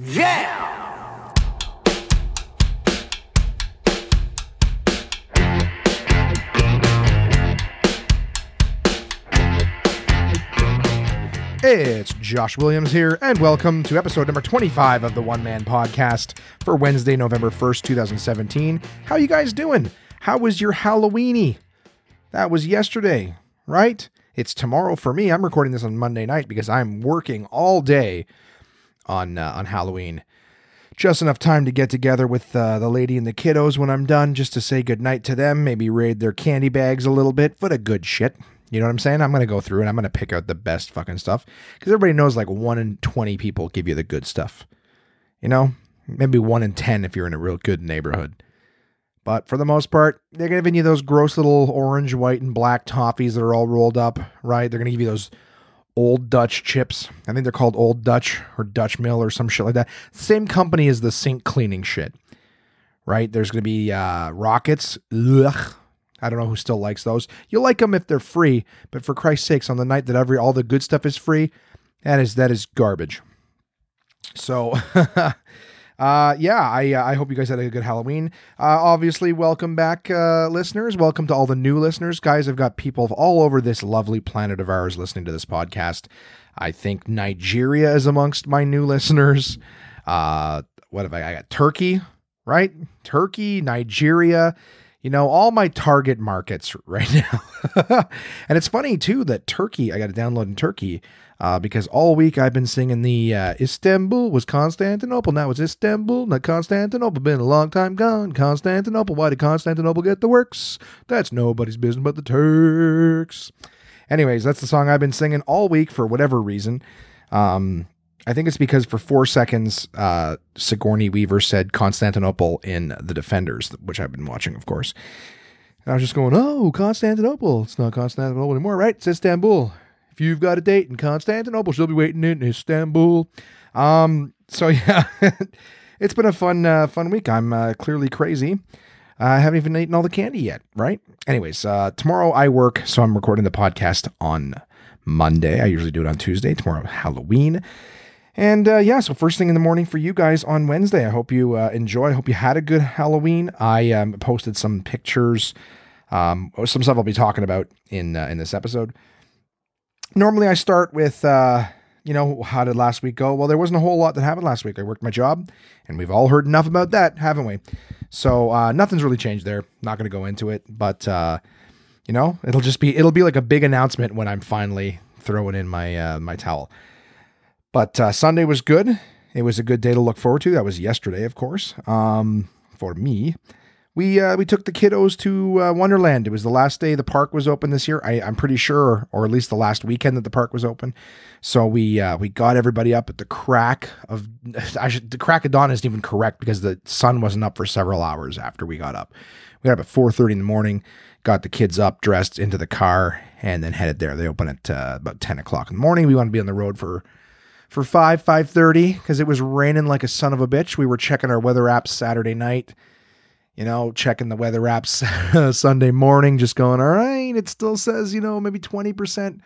Yeah! It's Josh Williams here, and welcome to episode number 25 of the One Man Podcast for Wednesday, November 1st, 2017. How you guys doing? How was your Halloweeny? That was yesterday, right? It's tomorrow for me. I'm recording this on Monday night because I'm working all day on uh, on Halloween. Just enough time to get together with uh, the lady and the kiddos when I'm done, just to say goodnight to them, maybe raid their candy bags a little bit for the good shit. You know what I'm saying? I'm going to go through and I'm going to pick out the best fucking stuff because everybody knows like 1 in 20 people give you the good stuff. You know, maybe 1 in 10 if you're in a real good neighborhood. But for the most part, they're giving you those gross little orange, white, and black toffees that are all rolled up, right? They're going to give you those old Dutch chips. I think they're called Old Dutch or Dutch Mill or some shit like that. Same company as the sink cleaning shit, right? There's going to be uh, rockets. Ugh. I don't know who still likes those. You'll like them if they're free, but for Christ's sakes, on the night that every all the good stuff is free, that is that is garbage. So, uh, yeah, I uh, I hope you guys had a good Halloween. Uh, obviously, welcome back, uh, listeners. Welcome to all the new listeners, guys. I've got people all over this lovely planet of ours listening to this podcast. I think Nigeria is amongst my new listeners. Uh, what have I? I got Turkey, right? Turkey, Nigeria you know, all my target markets right now. and it's funny too that Turkey, I got to download in Turkey uh, because all week I've been singing the uh, Istanbul was Constantinople. Now it's Istanbul, not Constantinople. Been a long time gone. Constantinople. Why did Constantinople get the works? That's nobody's business but the Turks. Anyways, that's the song I've been singing all week for whatever reason. Um, I think it's because for four seconds, uh, Sigourney Weaver said Constantinople in The Defenders, which I've been watching, of course. And I was just going, oh, Constantinople. It's not Constantinople anymore, right? It's Istanbul. If you've got a date in Constantinople, she'll be waiting in Istanbul. Um, so yeah, it's been a fun, uh, fun week. I'm uh, clearly crazy. I haven't even eaten all the candy yet, right? Anyways, uh, tomorrow I work, so I'm recording the podcast on Monday. I usually do it on Tuesday. Tomorrow, Halloween. And uh, yeah, so first thing in the morning for you guys on Wednesday. I hope you uh, enjoy. I hope you had a good Halloween. I um, posted some pictures, um, some stuff I'll be talking about in uh, in this episode. Normally, I start with uh, you know how did last week go? Well, there wasn't a whole lot that happened last week. I worked my job, and we've all heard enough about that, haven't we? So uh, nothing's really changed there. Not going to go into it, but uh, you know, it'll just be it'll be like a big announcement when I'm finally throwing in my my towel. But uh, Sunday was good. It was a good day to look forward to. That was yesterday, of course. Um, for me, we uh, we took the kiddos to uh, Wonderland. It was the last day the park was open this year. I, am pretty sure, or at least the last weekend that the park was open. So we uh, we got everybody up at the crack of I should the crack of dawn isn't even correct because the sun wasn't up for several hours after we got up. We got up at 4:30 in the morning. Got the kids up, dressed into the car, and then headed there. They open at uh, about 10 o'clock in the morning. We want to be on the road for for 5 5.30 because it was raining like a son of a bitch we were checking our weather apps saturday night you know checking the weather apps sunday morning just going all right it still says you know maybe 20%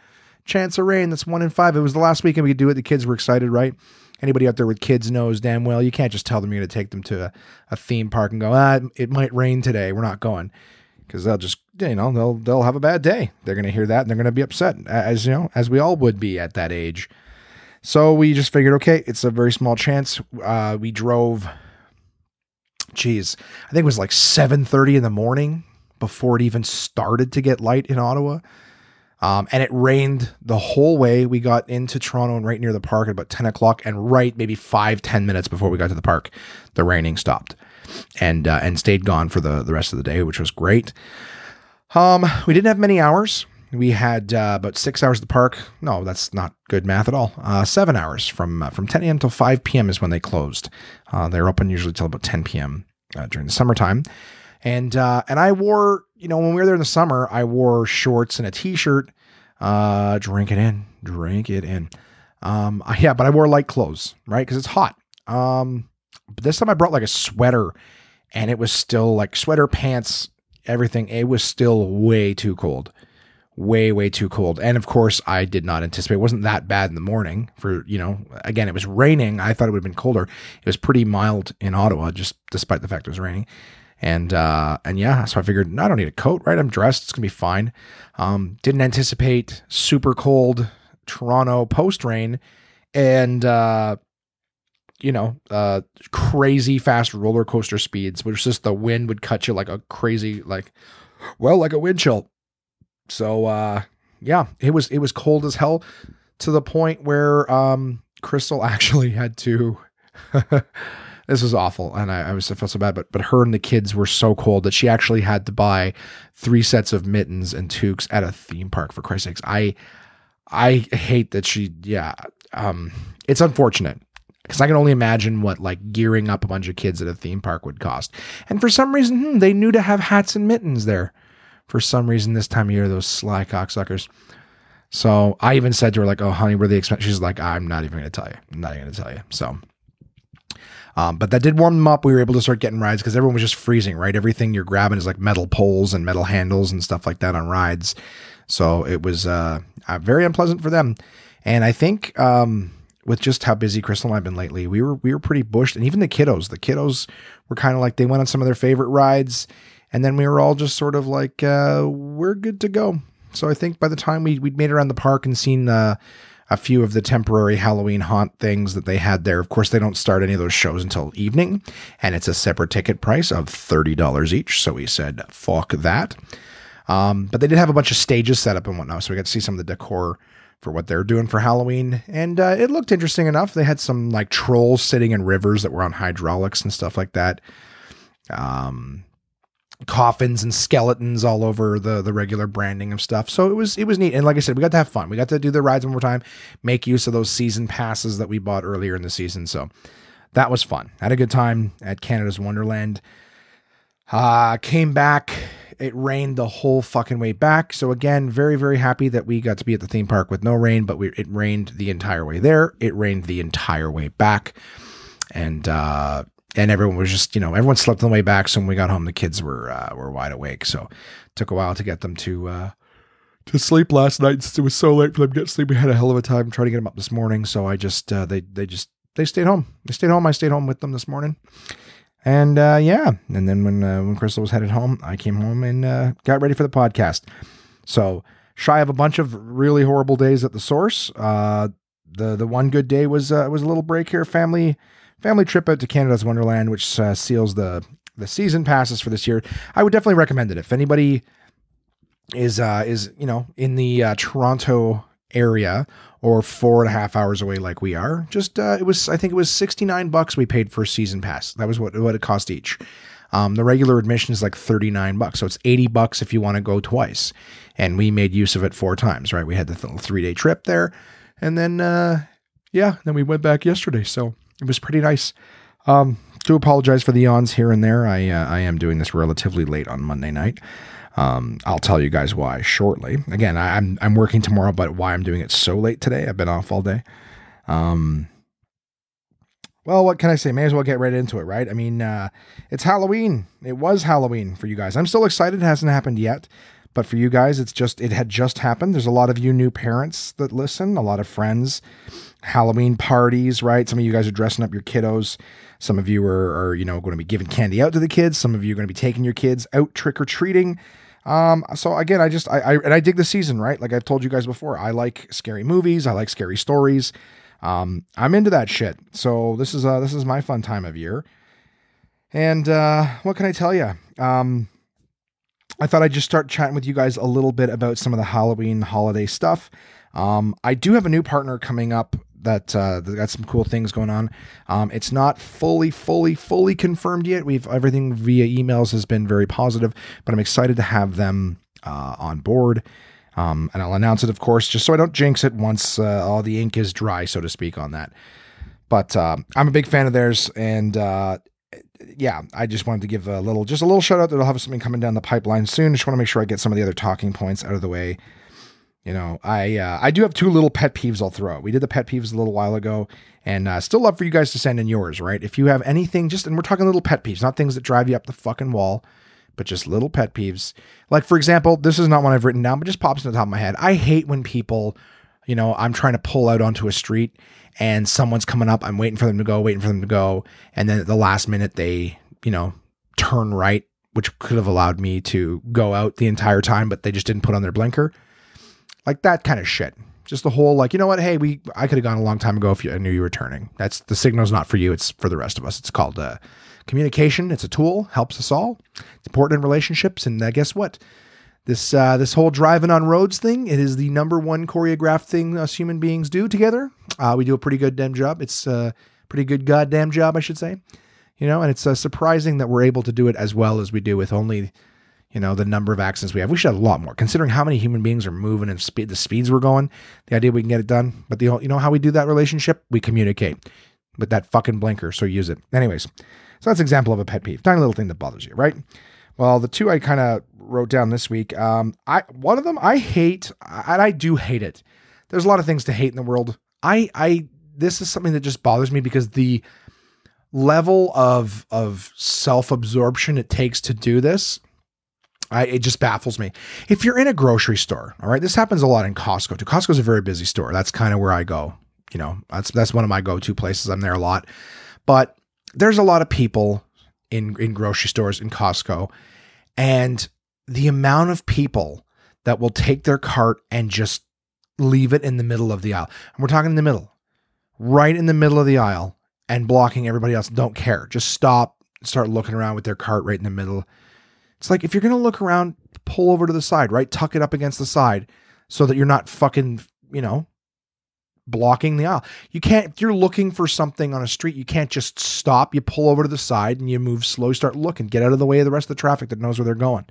chance of rain. That's one in five. It was the last weekend we could do it. The kids were excited right? Anybody out there with kids knows damn well you can't just tell them you're going to take them to a, a theme park and go ah it might rain today. We're not going. Because they'll just you know they'll they'll have a bad day. They're going to hear that and they're going to be upset as you know as we all would be at that age. So we just figured, okay, it's a very small chance. Uh, we drove, geez, I think it was like 7.30 in the morning before it even started to get light in Ottawa. Um, and it rained the whole way. We got into Toronto and right near the park at about 10 o'clock. And right maybe five ten minutes before we got to the park, the raining stopped and uh, and stayed gone for the, the rest of the day, which was great. Um, we didn't have many hours. We had uh, about six hours at the park. No, that's not good math at all. Uh, seven hours from uh, from 10 a.m. till 5 p.m. is when they closed. Uh, they're open usually till about 10 p.m. Uh, during the summertime. And uh, and I wore, you know, when we were there in the summer, I wore shorts and a t-shirt. drink it in, drink it in. Um, yeah, but I wore light clothes, right? Because it's hot. Um, but this time I brought like a sweater, and it was still like sweater, pants, everything. It was still way too cold way way too cold. And of course i did not anticipate it wasn't that bad in the morning for you know again it was raining. I thought it would have been colder. It was pretty mild in ottawa just despite the fact it was raining. And uh and yeah so i figured i don't need a coat right? I'm dressed. It's gonna be fine. Um didn't anticipate super cold toronto post rain and uh you know uh crazy fast roller coaster speeds which just the wind would cut you like a crazy like well like a wind chill so uh yeah, it was it was cold as hell to the point where um Crystal actually had to this was awful and I, I was I felt so bad, but but her and the kids were so cold that she actually had to buy three sets of mittens and toques at a theme park for Christ's sakes. I I hate that she yeah, um it's unfortunate because I can only imagine what like gearing up a bunch of kids at a theme park would cost. And for some reason, hmm, they knew to have hats and mittens there for some reason this time of year, those sly cocksuckers. So I even said to her, like, oh, honey, were they expensive? She's like, I'm not even going to tell you. I'm not even going to tell you. So, um, but that did warm them up. We were able to start getting rides because everyone was just freezing, right? Everything you're grabbing is like metal poles and metal handles and stuff like that on rides. So it was uh, uh, very unpleasant for them. And I think um, with just how busy Crystal and I've been lately, we were we were pretty bushed. And even the kiddos, the kiddos were kind of like they went on some of their favorite rides and then we were all just sort of like, uh, we're good to go. So I think by the time we we'd made around the park and seen uh, a few of the temporary Halloween haunt things that they had there, of course they don't start any of those shows until evening, and it's a separate ticket price of thirty dollars each. So we said, "Fuck that." Um, but they did have a bunch of stages set up and whatnot, so we got to see some of the decor for what they're doing for Halloween, and uh, it looked interesting enough. They had some like trolls sitting in rivers that were on hydraulics and stuff like that. Um, coffins and skeletons all over the the regular branding of stuff. So it was it was neat. And like I said, we got to have fun. We got to do the rides one more time, make use of those season passes that we bought earlier in the season. So that was fun. Had a good time at Canada's Wonderland. Uh came back. It rained the whole fucking way back. So again, very very happy that we got to be at the theme park with no rain, but we it rained the entire way there. It rained the entire way back. And uh and everyone was just you know everyone slept on the way back. So when we got home, the kids were uh, were wide awake. So it took a while to get them to uh, to sleep last night. Since it was so late for them to get sleep, we had a hell of a time trying to get them up this morning. So I just uh, they they just they stayed home. They stayed home. I stayed home with them this morning. And uh, yeah, and then when uh, when Crystal was headed home, I came home and uh, got ready for the podcast. So shy of a bunch of really horrible days at the source. Uh, the the one good day was uh, was a little break here, family family trip out to Canada's Wonderland, which uh, seals the the season passes for this year. I would definitely recommend it if anybody is uh, is you know in the uh, Toronto area or four and a half hours away like we are. Just uh, it was I think it was sixty nine bucks we paid for season pass. That was what what it cost each. Um, the regular admission is like 39 bucks. So it's 80 bucks if you want to go twice. And we made use of it four times, right? We had the three day trip there. And then, uh, yeah, then we went back yesterday. So it was pretty nice. Um, do apologize for the yawns here and there. I uh, I am doing this relatively late on Monday night. Um, I'll tell you guys why shortly. Again, I, am I'm working tomorrow, but why I'm doing it so late today? I've been off all day. Um, well, what can I say? May as well get right into it, right? I mean, uh, it's Halloween. It was Halloween for you guys. I'm still excited. It hasn't happened yet, but for you guys, it's just it had just happened. There's a lot of you new parents that listen, a lot of friends Halloween parties, right? Some of you guys are dressing up your kiddos. Some of you are, are you know, going to be giving candy out to the kids. Some of you are going to be taking your kids out trick or treating. Um, so again, I just, I, I, and I dig the season, right? Like I've told you guys before, I like scary movies. I like scary stories. Um, I'm into that shit. So this is, uh, this is my fun time of year. And, uh, what can I tell you? Um, I thought I'd just start chatting with you guys a little bit about some of the Halloween holiday stuff. Um, I do have a new partner coming up that uh, got some cool things going on. Um, it's not fully, fully, fully confirmed yet. We've everything via emails has been very positive, but I'm excited to have them uh, on board. Um, and I'll announce it, of course, just so I don't jinx it once uh, all the ink is dry, so to speak, on that. But uh, I'm a big fan of theirs, and uh, yeah, I just wanted to give a little, just a little shout out that I'll have something coming down the pipeline soon. Just want to make sure I get some of the other talking points out of the way you know, I uh, I do have two little pet peeves I'll throw. We did the pet peeves a little while ago, and uh, still love for you guys to send in yours. Right? If you have anything, just and we're talking little pet peeves, not things that drive you up the fucking wall, but just little pet peeves. Like, for example, this is not one I've written down, but just pops in the top of my head. I hate when people, you know, I'm trying to pull out onto a street and someone's coming up. I'm waiting for them to go, waiting for them to go. And then at the last minute, they, you know, turn right, which could have allowed me to go out the entire time, but they just didn't put on their blinker. Like that kind of shit. Just the whole like, you know what? Hey, we I could have gone a long time ago if you, I knew you were turning. That's the signal's not for you. It's for the rest of us. It's called uh, communication. It's a tool, helps us all. It's important in relationships. And uh, guess what? This uh, this whole driving on roads thing, it is the number one choreographed thing us human beings do together. Uh, we do a pretty good damn job. It's a pretty good goddamn job, I should say. You know, and it's uh, surprising that we're able to do it as well as we do with only, you know, the number of accidents we have. We should have a lot more, considering how many human beings are moving and speed the speeds we're going. The idea we can get it done, but the you know how we do that relationship, we communicate with that fucking blinker. So use it, anyways. So that's an example of a pet peeve, tiny little thing that bothers you, right? Well, the two I kind of wrote down this week. Um, I one of them I hate, and I do hate it. There's a lot of things to hate in the world. I I this is something that just bothers me because the level of of self absorption it takes to do this. I, it just baffles me. If you're in a grocery store, all right, this happens a lot in Costco too. Costco's a very busy store. That's kind of where I go. You know, that's that's one of my go-to places. I'm there a lot. But there's a lot of people in in grocery stores in Costco and the amount of people that will take their cart and just leave it in the middle of the aisle. And we're talking in the middle. Right in the middle of the aisle and blocking everybody else. Don't care. Just stop, start looking around with their cart right in the middle. It's like if you're going to look around, pull over to the side, right? Tuck it up against the side so that you're not fucking, you know, blocking the aisle. You can't, if you're looking for something on a street, you can't just stop. You pull over to the side and you move slow, you start looking, get out of the way of the rest of the traffic that knows where they're going.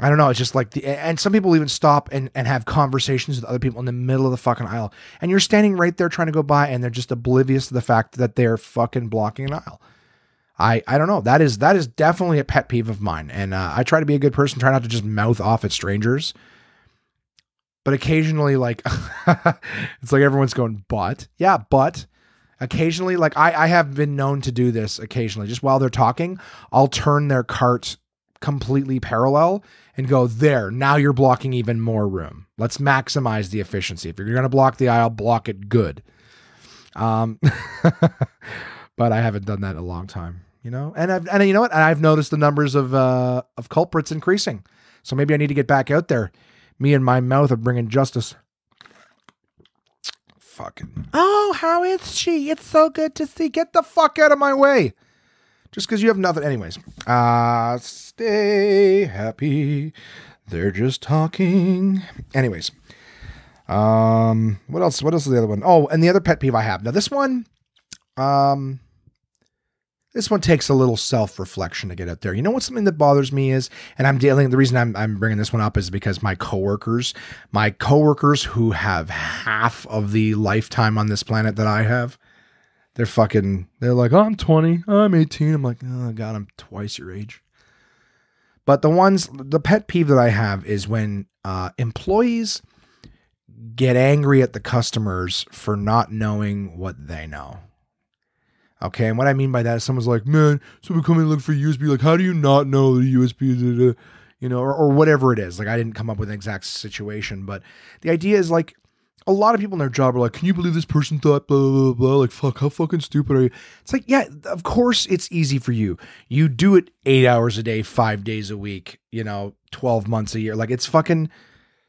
I don't know. It's just like the, and some people even stop and, and have conversations with other people in the middle of the fucking aisle. And you're standing right there trying to go by and they're just oblivious to the fact that they're fucking blocking an aisle. I, I don't know. That is, that is definitely a pet peeve of mine. And uh, I try to be a good person, try not to just mouth off at strangers. But occasionally like it's like everyone's going but? Yeah but occasionally like I, I have been known to do this occasionally. Just while they're talking i'll turn their cart completely parallel and go there now you're blocking even more room. Let's maximize the efficiency. If you're going to block the aisle block it good. Um but i haven't done that in a long time you know and I've, and you know what i've noticed the numbers of uh of culprits increasing so maybe i need to get back out there me and my mouth are bringing justice. Fucking. Oh, how is she? It's so good to see. Get the fuck out of my way. Just because you have nothing. Anyways, uh, stay happy. They're just talking. Anyways, um, what else? What else is the other one? Oh, and the other pet peeve I have. Now, this one, um, this one takes a little self reflection to get out there. You know what? Something that bothers me is, and I'm dealing. The reason I'm, I'm bringing this one up is because my coworkers, my coworkers who have half of the lifetime on this planet that I have, they're fucking. They're like, oh, I'm 20, I'm 18. I'm like, oh god, I'm twice your age. But the ones, the pet peeve that I have is when uh, employees get angry at the customers for not knowing what they know. Okay, and what I mean by that is someone's like, man, someone come and look for USB. Like, how do you not know the USB? You know, or, or whatever it is. Like, I didn't come up with an exact situation, but the idea is like, a lot of people in their job are like, can you believe this person thought blah, blah, blah, blah? Like, fuck, how fucking stupid are you? It's like, yeah, of course it's easy for you. You do it eight hours a day, five days a week, you know, 12 months a year. Like, it's fucking,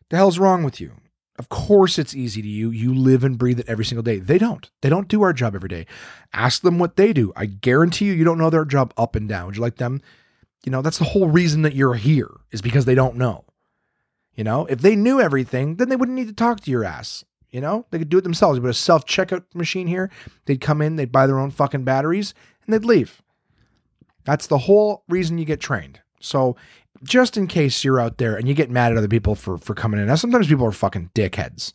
the hell's wrong with you? Of course, it's easy to you. You live and breathe it every single day. They don't. They don't do our job every day. Ask them what they do. I guarantee you, you don't know their job up and down. Would you like them? You know, that's the whole reason that you're here is because they don't know. You know, if they knew everything, then they wouldn't need to talk to your ass. You know, they could do it themselves. You put a self checkout machine here. They'd come in, they'd buy their own fucking batteries, and they'd leave. That's the whole reason you get trained. So just in case you're out there and you get mad at other people for for coming in. Now sometimes people are fucking dickheads.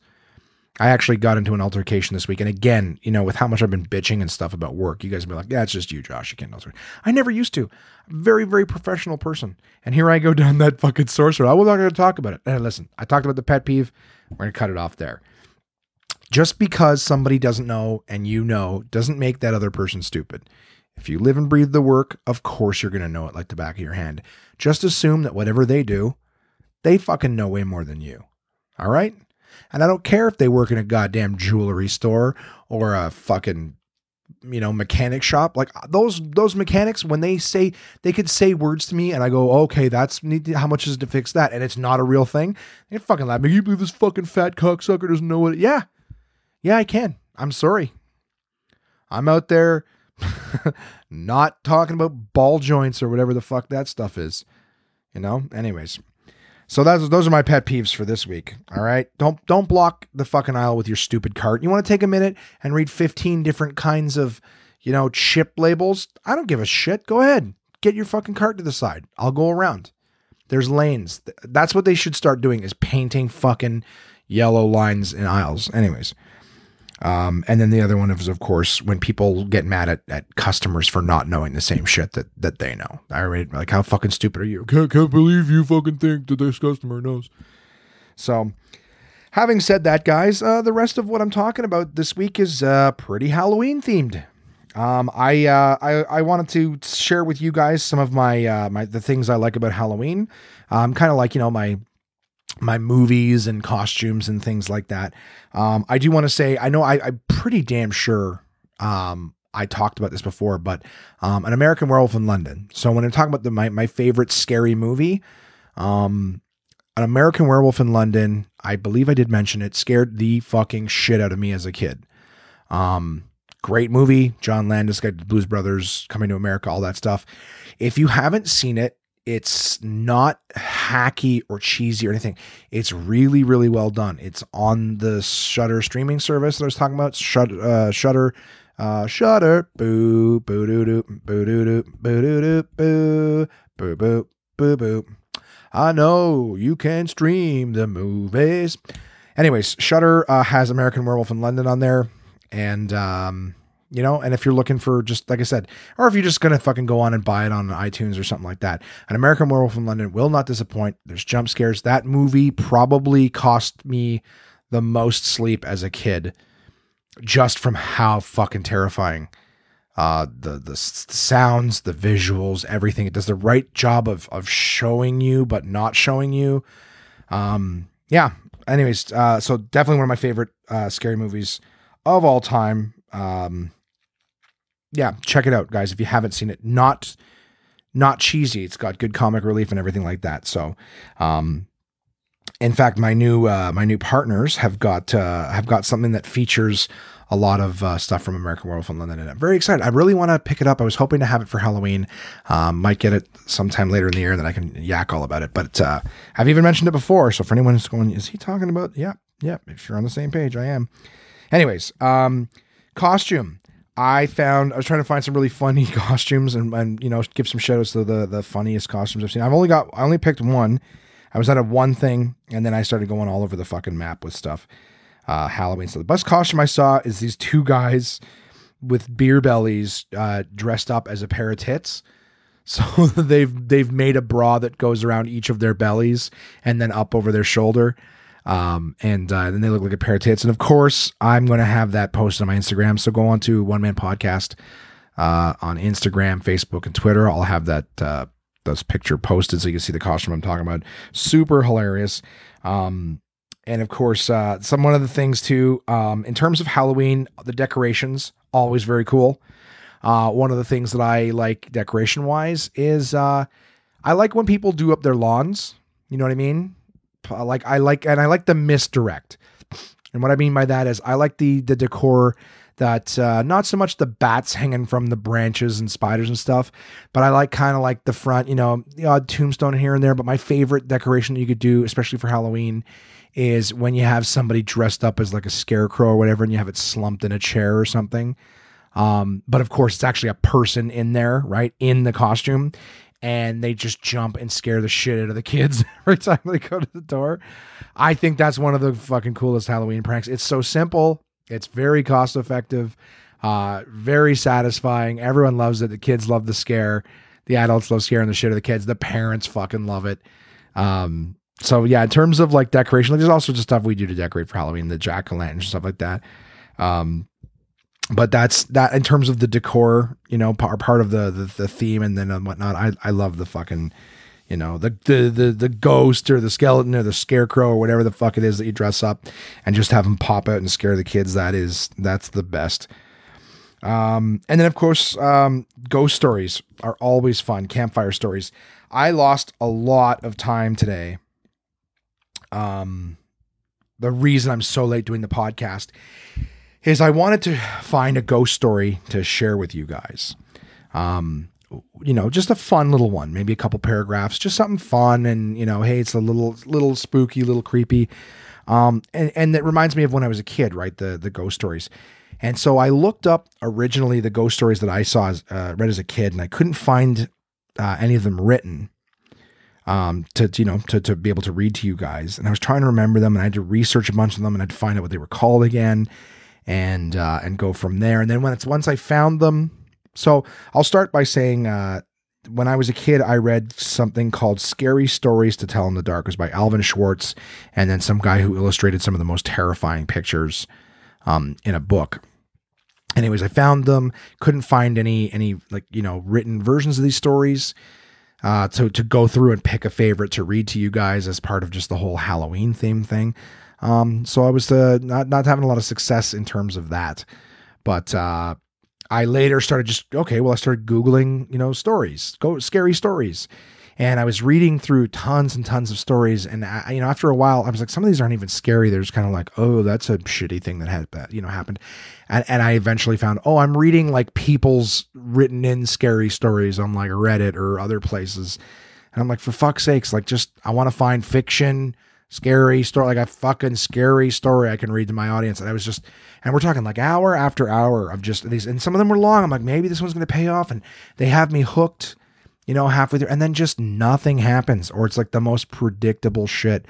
I actually got into an altercation this week, and again, you know, with how much I've been bitching and stuff about work, you guys be like, "Yeah, it's just you, Josh. You can't alter." I never used to. Very, very professional person, and here I go down that fucking sorcerer. I was not going to talk about it. And listen, I talked about the pet peeve. We're going to cut it off there. Just because somebody doesn't know and you know doesn't make that other person stupid. If you live and breathe the work, of course you're going to know it like the back of your hand. Just assume that whatever they do, they fucking know way more than you. All right? And I don't care if they work in a goddamn jewelry store or a fucking you know mechanic shop. Like uh, those those mechanics when they say they could say words to me and i go okay that's how much is it to fix that? And it's not a real thing. They fucking laugh me. You believe this fucking fat cocksucker doesn't know what it, yeah. Yeah i can. I'm sorry. I'm out there not talking about ball joints or whatever the fuck that stuff is you know anyways so that's those are my pet peeves for this week. All right. Don't don't block the fucking aisle with your stupid cart. You want to take a minute and read 15 different kinds of, you know, chip labels? I don't give a shit. Go ahead. Get your fucking cart to the side. I'll go around. There's lanes. That's what they should start doing is painting fucking yellow lines in aisles. Anyways. Um, and then the other one is, of course, when people get mad at, at customers for not knowing the same shit that, that they know. I read like, how fucking stupid are you? Can't, can't believe you fucking think that this customer knows. So, having said that, guys, uh, the rest of what I'm talking about this week is uh, pretty Halloween themed. Um, I, uh, I I wanted to share with you guys some of my uh, my the things I like about Halloween. Um, kind of like you know my my movies and costumes and things like that. Um, I do want to say, I know I, am pretty damn sure um, I talked about this before, but um, an American Werewolf in London. So when I'm talking about the my my favorite scary movie, um, an American Werewolf in London, I believe I did mention it, scared the fucking shit out of me as a kid. Um, great movie, John Landis, got the Blues Brothers, Coming to America, all that stuff. If you haven't seen it, it's not hacky or cheesy or anything. It's really, really well done. It's on the Shudder streaming service that I was talking about. Shut, uh, Shudder, uh, Shudder. Boo, boo, doo, doo, boo, doo, doo, boo, doo, doo, boo, boo, boo, boo, boo. I know you can stream the movies. Anyways, Shudder uh, has American Werewolf in London on there, and um, you know? And if you're looking for just like i said or if you're just gonna fucking go on and buy it on itunes or something like that. An american werewolf in london will not disappoint. There's jump scares. That movie probably cost me the most sleep as a kid just from how fucking terrifying uh the the sounds the visuals everything. It does the right job of of showing you but not showing you. Um yeah. Anyways uh so definitely one of my favorite uh scary movies of all time. Um yeah, check it out, guys. If you haven't seen it, not not cheesy. It's got good comic relief and everything like that. So, um, in fact, my new uh, my new partners have got uh, have got something that features a lot of uh, stuff from American Werewolf in London, and I'm very excited. I really want to pick it up. I was hoping to have it for Halloween. Um, might get it sometime later in the year, and then I can yak all about it. But uh, I've even mentioned it before. So for anyone who's going, is he talking about? Yeah, yeah. If you're on the same page, I am. Anyways, um, costume. I found I was trying to find some really funny costumes and, and you know give some shout to the the funniest costumes I've seen. I've only got I only picked one. I was out of one thing and then I started going all over the fucking map with stuff. Uh, Halloween. So the best costume I saw is these two guys with beer bellies uh, dressed up as a pair of tits. So they've they've made a bra that goes around each of their bellies and then up over their shoulder. Um, and uh, then they look like a pair of tits. And of course, I'm going to have that posted on my Instagram. So go on to One Man Podcast uh, on Instagram, Facebook, and Twitter. I'll have that uh, those picture posted so you can see the costume I'm talking about. Super hilarious. Um, and of course, uh, some one of the things too, um, in terms of Halloween, the decorations always very cool. Uh, one of the things that I like decoration wise is uh, I like when people do up their lawns. You know what I mean? Like I like and I like the misdirect. And what I mean by that is I like the the decor that uh, not so much the bats hanging from the branches and spiders and stuff, but I like kind of like the front, you know, the odd tombstone here and there. But my favorite decoration that you could do, especially for Halloween, is when you have somebody dressed up as like a scarecrow or whatever, and you have it slumped in a chair or something. Um, but of course, it's actually a person in there, right, in the costume, and they just jump and scare the shit out of the kids every time they go to the door. I think that's one of the fucking coolest Halloween pranks. It's so simple, it's very cost effective, uh, very satisfying. Everyone loves it. The kids love the scare. The adults love scaring the shit out of the kids. The parents fucking love it. Um, so yeah, in terms of like decoration, like there's all sorts of stuff we do to decorate for Halloween, the jack o' lantern and stuff like that. Um, but that's that in terms of the decor, you know, part part of the the, the theme and then whatnot. I I love the fucking, you know, the, the the the ghost or the skeleton or the scarecrow or whatever the fuck it is that you dress up and just have them pop out and scare the kids. That is that's the best. Um, and then of course, um, ghost stories are always fun. Campfire stories. I lost a lot of time today. Um, the reason I'm so late doing the podcast is I wanted to find a ghost story to share with you guys. Um, you know, just a fun little one, maybe a couple paragraphs, just something fun, and you know, hey, it's a little, little spooky, little creepy. Um, and and it reminds me of when I was a kid, right? The the ghost stories. And so I looked up originally the ghost stories that I saw, as, uh, read as a kid, and I couldn't find uh, any of them written um, to, you know to, to be able to read to you guys. And I was trying to remember them, and I had to research a bunch of them, and I had to find out what they were called again, and uh, and go from there. And then when it's once I found them, so I'll start by saying. Uh, when I was a kid, I read something called Scary Stories to Tell in the Dark. It was by Alvin Schwartz, and then some guy who illustrated some of the most terrifying pictures um, in a book anyways i found them couldn't find any any like you know written versions of these stories uh to to go through and pick a favorite to read to you guys as part of just the whole halloween theme thing um so i was uh, not not having a lot of success in terms of that. But uh i later started just okay well i started googling you know stories go scary stories. And I was reading through tons and tons of stories, and I, you know, after a while, I was like, some of these aren't even scary. They're just kind of like, oh, that's a shitty thing that had you know happened, and and I eventually found, oh, I'm reading like people's written in scary stories on like Reddit or other places, and I'm like, for fuck's sakes, like just I want to find fiction scary story, like a fucking scary story I can read to my audience. And I was just, and we're talking like hour after hour of just these, and some of them were long. I'm like, maybe this one's going to pay off. And they have me hooked you know, halfway through, and then just nothing happens, or it's like the most predictable shit,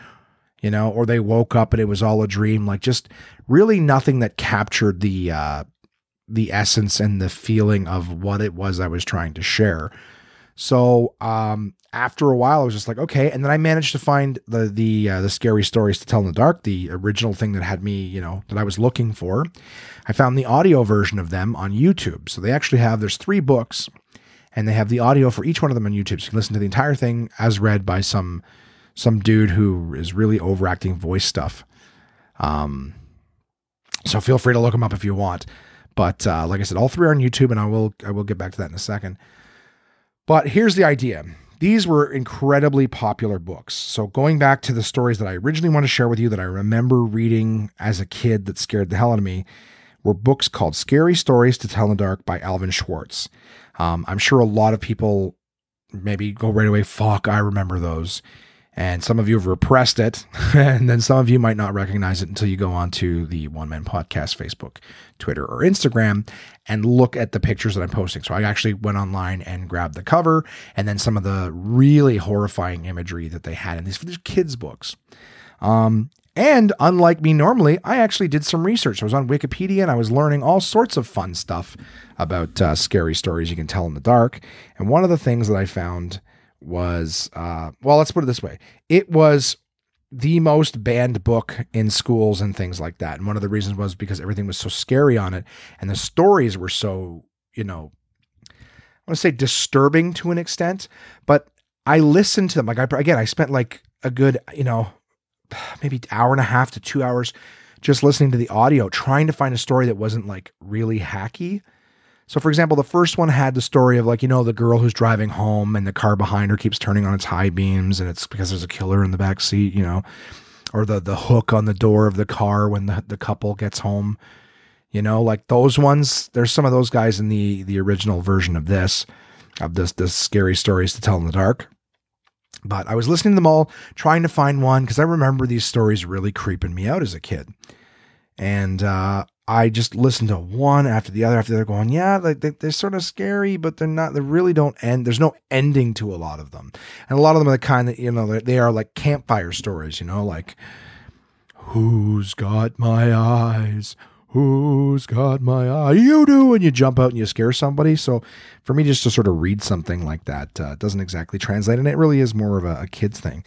you know, or they woke up and it was all a dream. Like just really nothing that captured the uh the essence and the feeling of what it was I was trying to share. So um after a while I was just like, okay, and then I managed to find the the uh, the scary stories to tell in the dark, the original thing that had me, you know, that I was looking for. I found the audio version of them on YouTube. So they actually have there's three books and they have the audio for each one of them on YouTube. So you can listen to the entire thing as read by some some dude who is really overacting voice stuff. Um, so feel free to look them up if you want. But uh, like I said, all three are on YouTube, and I will I will get back to that in a second. But here's the idea. These were incredibly popular books. So going back to the stories that I originally want to share with you that I remember reading as a kid that scared the hell out of me were books called Scary Stories to Tell in the Dark by Alvin Schwartz. Um, I'm sure a lot of people maybe go right away, fuck, I remember those. And some of you have repressed it, and then some of you might not recognize it until you go onto the One Man Podcast Facebook, Twitter, or Instagram and look at the pictures that I'm posting. So I actually went online and grabbed the cover and then some of the really horrifying imagery that they had in these, these kids' books. Um, and unlike me normally, I actually did some research. I was on Wikipedia and I was learning all sorts of fun stuff about uh, scary stories you can tell in the dark. And one of the things that I found was, uh, well, let's put it this way it was the most banned book in schools and things like that. And one of the reasons was because everything was so scary on it and the stories were so, you know, I want to say disturbing to an extent, but I listened to them. Like I again, I spent like a good, you know, maybe hour and a half to two hours just listening to the audio, trying to find a story that wasn't like really hacky. So, for example, the first one had the story of like, you know, the girl who's driving home and the car behind her keeps turning on its high beams and it's because there's a killer in the back seat, you know, or the the hook on the door of the car when the, the couple gets home. You know, like those ones, there's some of those guys in the the original version of this, of this this scary stories to tell in the dark. But I was listening to them all, trying to find one because I remember these stories really creeping me out as a kid. And uh, I just listened to one after the other after they're going, yeah, like they, are sort of scary, but they're not, they really don't end. There's no ending to a lot of them. And a lot of them are the kind that, you know, they are like campfire stories, you know, like, who's got my eyes? Who's got my eye? You do, and you jump out and you scare somebody. So, for me, just to sort of read something like that uh, doesn't exactly translate, and it really is more of a, a kid's thing,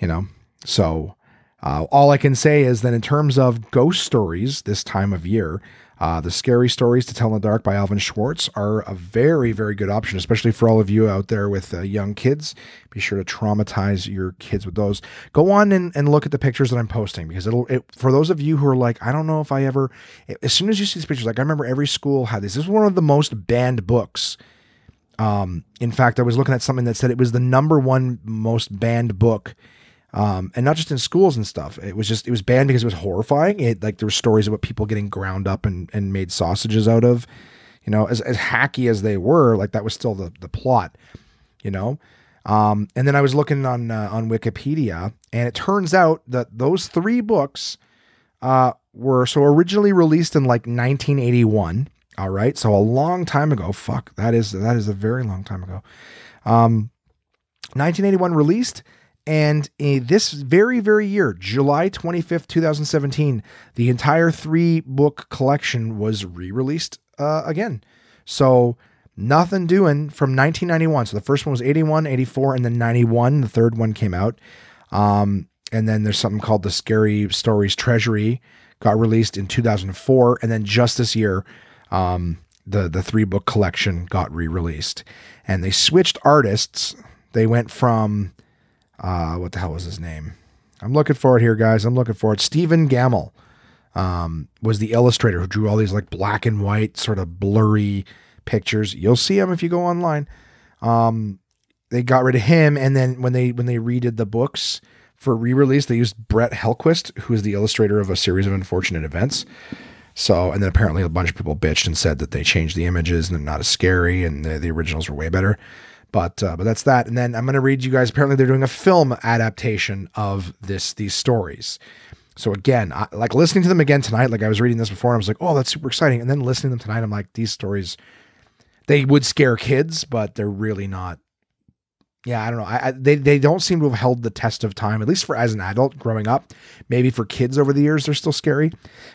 you know. So, Uh, all I can say is that in terms of ghost stories this time of year, uh, the Scary Stories to Tell in the Dark by Alvin Schwartz are a very, very good option, especially for all of you out there with uh, young kids. Be sure to traumatize your kids with those. Go on and, and look at the pictures that I'm posting because it'll, it, for those of you who are like, I don't know if I ever, as soon as you see these pictures, like I remember every school had this. This is one of the most banned books. Um, in fact, I was looking at something that said it was the number one most banned book um, and not just in schools and stuff. It was just it was banned because it was horrifying. It like there were stories about people getting ground up and, and made sausages out of. You know, as, as hacky as they were, like that was still the the plot. You know, um, and then I was looking on uh, on Wikipedia, and it turns out that those three books uh, were so originally released in like 1981. All right, so a long time ago. Fuck, that is that is a very long time ago. Um, 1981 released and in this very, very year, July 25th, 2017, the entire three book collection was re released uh, again. So nothing doing from 1991. So the first one was 81, 84, and then 91. The third one came out. Um, and then there's something called the Scary Stories Treasury, got released in 2004. And then just this year, um, the, the three book collection got re released. And they switched artists. They went from uh, what the hell was his name? I'm looking for it here, guys. I'm looking for it. Stephen Gammell um, was the illustrator who drew all these like black and white, sort of blurry pictures. You'll see him if you go online. Um, they got rid of him, and then when they when they redid the books for re-release, they used Brett Helquist, who is the illustrator of a series of unfortunate events. So, and then apparently a bunch of people bitched and said that they changed the images and they're not as scary, and the, the originals were way better. But uh, but that's that. And then I'm going to read you guys. Apparently, they're doing a film adaptation of this these stories. So again, I, like listening to them again tonight, like I was reading this before, and I was like, oh, that's super exciting. And then listening to them tonight, I'm like, these stories, they would scare kids, but they're really not yeah, I don't know. I, I, they they don't seem to have held the test of time, at least for as an adult growing up. Maybe for kids over the years, they're still scary.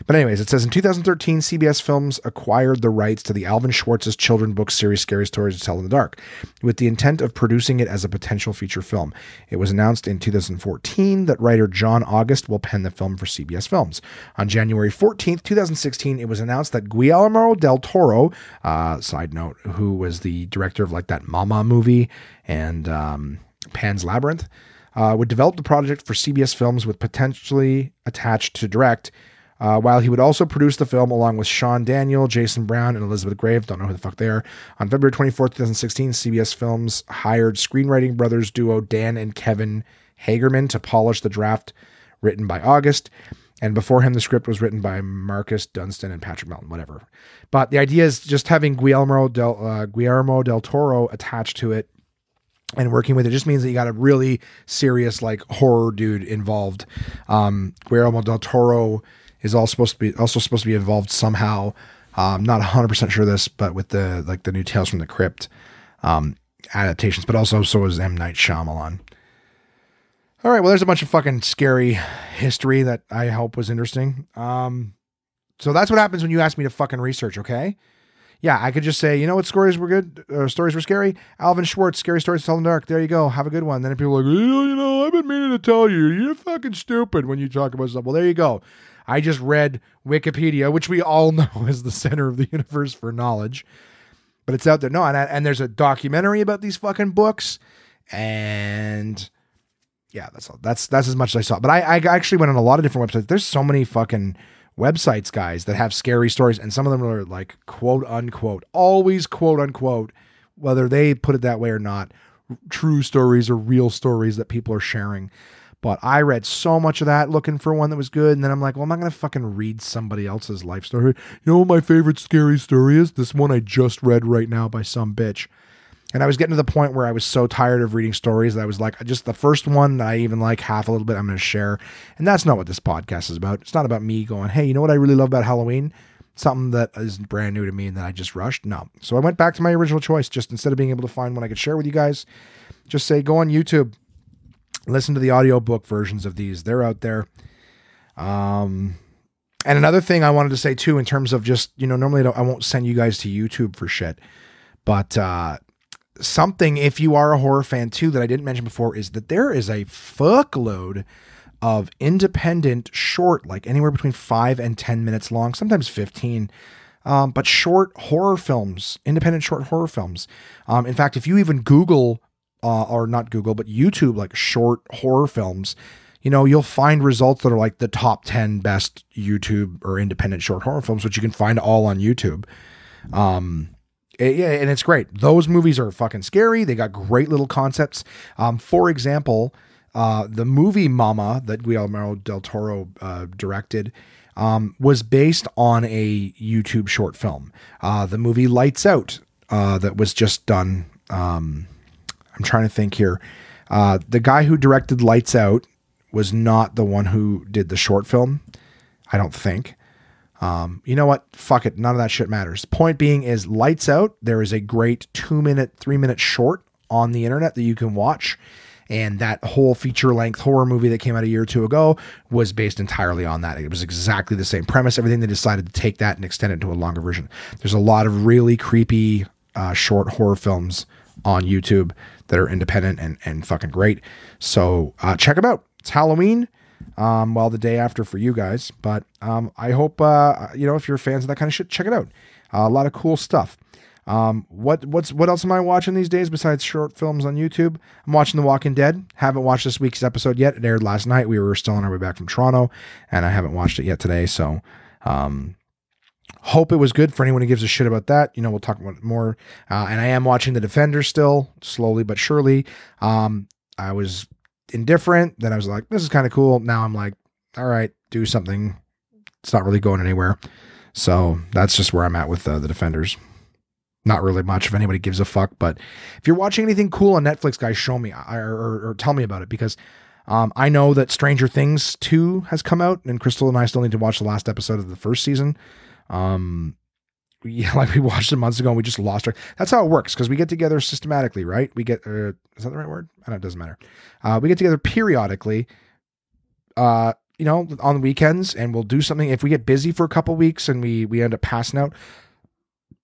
But anyways, it says in 2013, CBS Films acquired the rights to the Alvin Schwartz's children book series "Scary Stories to Tell in the Dark," with the intent of producing it as a potential feature film. It was announced in 2014 that writer John August will pen the film for CBS Films. On January 14th, 2016, it was announced that Guillermo del Toro, uh, side note, who was the director of like that Mama movie and um, Pan's Labyrinth, uh, would develop the project for CBS Films with potentially attached to direct, uh, while he would also produce the film along with Sean Daniel, Jason Brown, and Elizabeth Grave. Don't know who the fuck they are. On February 24th, 2016, CBS Films hired screenwriting brothers duo Dan and Kevin Hageman to polish the draft written by August. And before him, the script was written by Marcus Dunstan and Patrick Melton, whatever. But the idea is just having Guillermo del, uh, Guillermo del Toro attached to it and working with it just means that you got a really serious like horror dude involved. Um, Guillermo del Toro is all supposed to be also supposed to be involved somehow. Um, not hundred percent sure this, but with the like the new Tales from the Crypt um, adaptations, but also so is M Night Shyamalan. All right, well, there's a bunch of fucking scary history that I hope was interesting. Um, so that's what happens when you ask me to fucking research. Okay yeah, I could just say, you know what stories were good, uh, stories were scary. Alvin Schwartz, scary stories to tell in the dark. There you go. Have a good one. Then people are like, you know, I've been meaning to tell you, you're fucking stupid when you talk about stuff. Well, there you go. I just read Wikipedia, which we all know is the center of the universe for knowledge, but it's out there. No, and and there's a documentary about these fucking books, and yeah, that's all. That's that's as much as I saw. But I I actually went on a lot of different websites. There's so many fucking websites, guys, that have scary stories, and some of them are like quote unquote, always quote unquote, whether they put it that way or not, true stories or real stories that people are sharing. But I read so much of that looking for one that was good, and then I'm like, well, I'm not gonna fucking read somebody else's life story. You know what my favorite scary story is? This one I just read right now by some bitch. And I was getting to the point where I was so tired of reading stories that I was like, just the first one that I even like half a little bit, I'm going to share. And that's not what this podcast is about. It's not about me going, hey, you know what I really love about Halloween? Something that is brand new to me and that I just rushed. No. So I went back to my original choice. Just instead of being able to find one I could share with you guys, just say, go on YouTube, listen to the audiobook versions of these. They're out there. Um, and another thing I wanted to say too, in terms of just, you know, normally I won't send you guys to YouTube for shit, but, uh, something if you are a horror fan too that I didn't mention before is that there is a fuckload of independent, short, like anywhere between five and 10 minutes long, sometimes 15. Um, but short horror films, independent short horror films. Um, in fact, if you even Google, uh, or not Google, but YouTube, like short horror films, you know, you'll find results that are like the top 10 best YouTube or independent short horror films, which you can find all on YouTube. Um, yeah, and it's great. Those movies are fucking scary. They got great little concepts. Um, for example, uh, the movie Mama that Guillermo del Toro uh, directed um, was based on a YouTube short film. Uh, the movie Lights Out uh, that was just done. Um, I'm trying to think here. Uh, the guy who directed Lights Out was not the one who did the short film. I don't think. Um, you know what? Fuck it. None of that shit matters. Point being is Lights Out. There is a great two minute, three minute short on the internet that you can watch. And that whole feature length horror movie that came out a year or two ago was based entirely on that. It was exactly the same premise. Everything they decided to take that and extend it to a longer version. There's a lot of really creepy uh, short horror films on YouTube that are independent and, and fucking great. So uh, check them out. It's Halloween um, well, the day after for you guys. But um, I hope uh, you know if you're fans of that kind of shit, check it out. Uh, a lot of cool stuff. Um, what what's what else am I watching these days besides short films on YouTube? I'm watching The Walking Dead. Haven't watched this week's episode yet. It aired last night. We were still on our way back from Toronto, and I haven't watched it yet today. So, um, hope it was good for anyone who gives a shit about that. You know, we'll talk about more. Uh, and I am watching The Defender still, slowly but surely. Um, I was indifferent. Then I was like, this is kind of cool. Now I'm like, all right, do something. It's not really going anywhere. So that's just where I'm at with uh, the Defenders. Not really much if anybody gives a fuck. But if you're watching anything cool on Netflix, guys, show me or, or, or tell me about it because um, I know that Stranger Things 2 has come out, and Crystal and I still need to watch the last episode of the first season. Um, yeah, like we watched it months ago and we just lost our. That's how it works because we get together systematically, right? We get, uh, is that the right word? I know it doesn't matter. Uh, we get together periodically, uh, you know, on the weekends and we'll do something. If we get busy for a couple weeks and we, we end up passing out,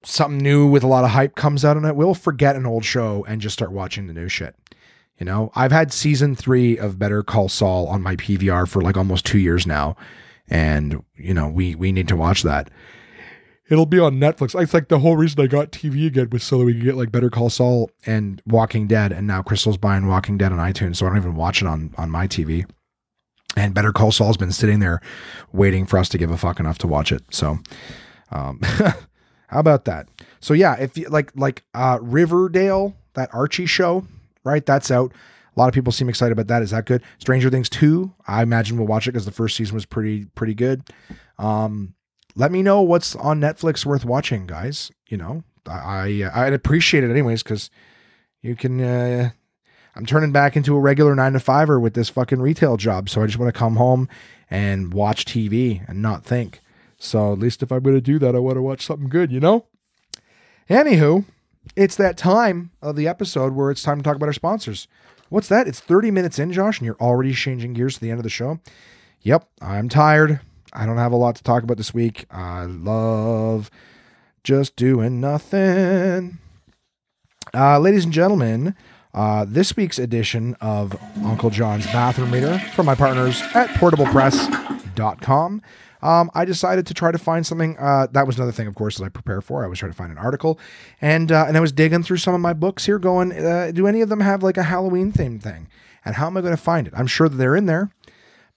something new with a lot of hype comes out on it, we'll forget an old show and just start watching the new shit. You know, I've had season three of Better Call Saul on my PVR for like almost two years now. And, you know, we, we need to watch that. It'll be on Netflix. It's like the whole reason I got TV again was so that we could get like Better Call Saul and Walking Dead. And now Crystal's buying Walking Dead on iTunes, so I don't even watch it on on my TV. And Better Call Saul's been sitting there waiting for us to give a fuck enough to watch it. So, um, how about that? So yeah, if you like like uh, Riverdale, that Archie show, right? That's out. A lot of people seem excited about that. Is that good? Stranger Things 2, I imagine we'll watch it because the first season was pretty pretty good. Um, let me know what's on Netflix worth watching, guys. You know, I, I I'd appreciate it anyways because you can. Uh, I'm turning back into a regular nine to fiver with this fucking retail job, so I just want to come home and watch TV and not think. So at least if I'm going to do that, I want to watch something good, you know. Anywho, it's that time of the episode where it's time to talk about our sponsors. What's that? It's 30 minutes in, Josh, and you're already changing gears to the end of the show. Yep, I'm tired. I don't have a lot to talk about this week. I love just doing nothing. Uh, ladies and gentlemen, uh, this week's edition of Uncle John's Bathroom Reader from my partners at portablepress.com. Um, I decided to try to find something. Uh, that was another thing, of course, that I prepare for. I was trying to find an article, and uh, and I was digging through some of my books here, going, uh, do any of them have like a Halloween themed thing? And how am I going to find it? I'm sure that they're in there,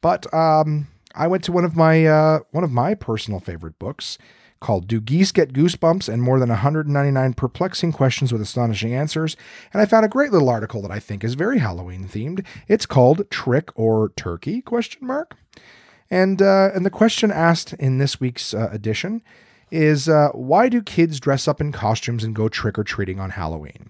but um, I went to one of my uh, one of my personal favorite books called "Do Geese Get Goosebumps?" and more than 199 perplexing questions with astonishing answers. And I found a great little article that I think is very Halloween themed. It's called "Trick or Turkey?" question mark. And uh, and the question asked in this week's uh, edition is uh, why do kids dress up in costumes and go trick or treating on Halloween?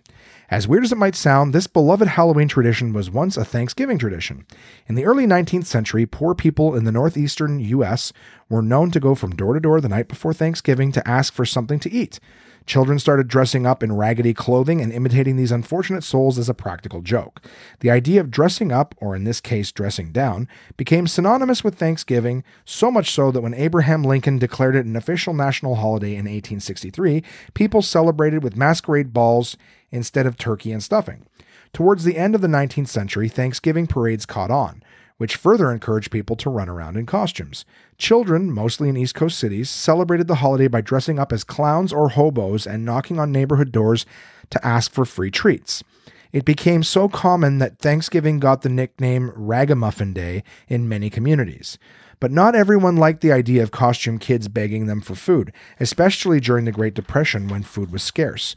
As weird as it might sound, this beloved Halloween tradition was once a Thanksgiving tradition. In the early 19th century, poor people in the northeastern U.S. were known to go from door to door the night before Thanksgiving to ask for something to eat. Children started dressing up in raggedy clothing and imitating these unfortunate souls as a practical joke. The idea of dressing up, or in this case, dressing down, became synonymous with Thanksgiving, so much so that when Abraham Lincoln declared it an official national holiday in 1863, people celebrated with masquerade balls instead of turkey and stuffing. Towards the end of the 19th century, Thanksgiving parades caught on. Which further encouraged people to run around in costumes. Children, mostly in East Coast cities, celebrated the holiday by dressing up as clowns or hobos and knocking on neighborhood doors to ask for free treats. It became so common that Thanksgiving got the nickname Ragamuffin Day in many communities. But not everyone liked the idea of costume kids begging them for food, especially during the Great Depression when food was scarce.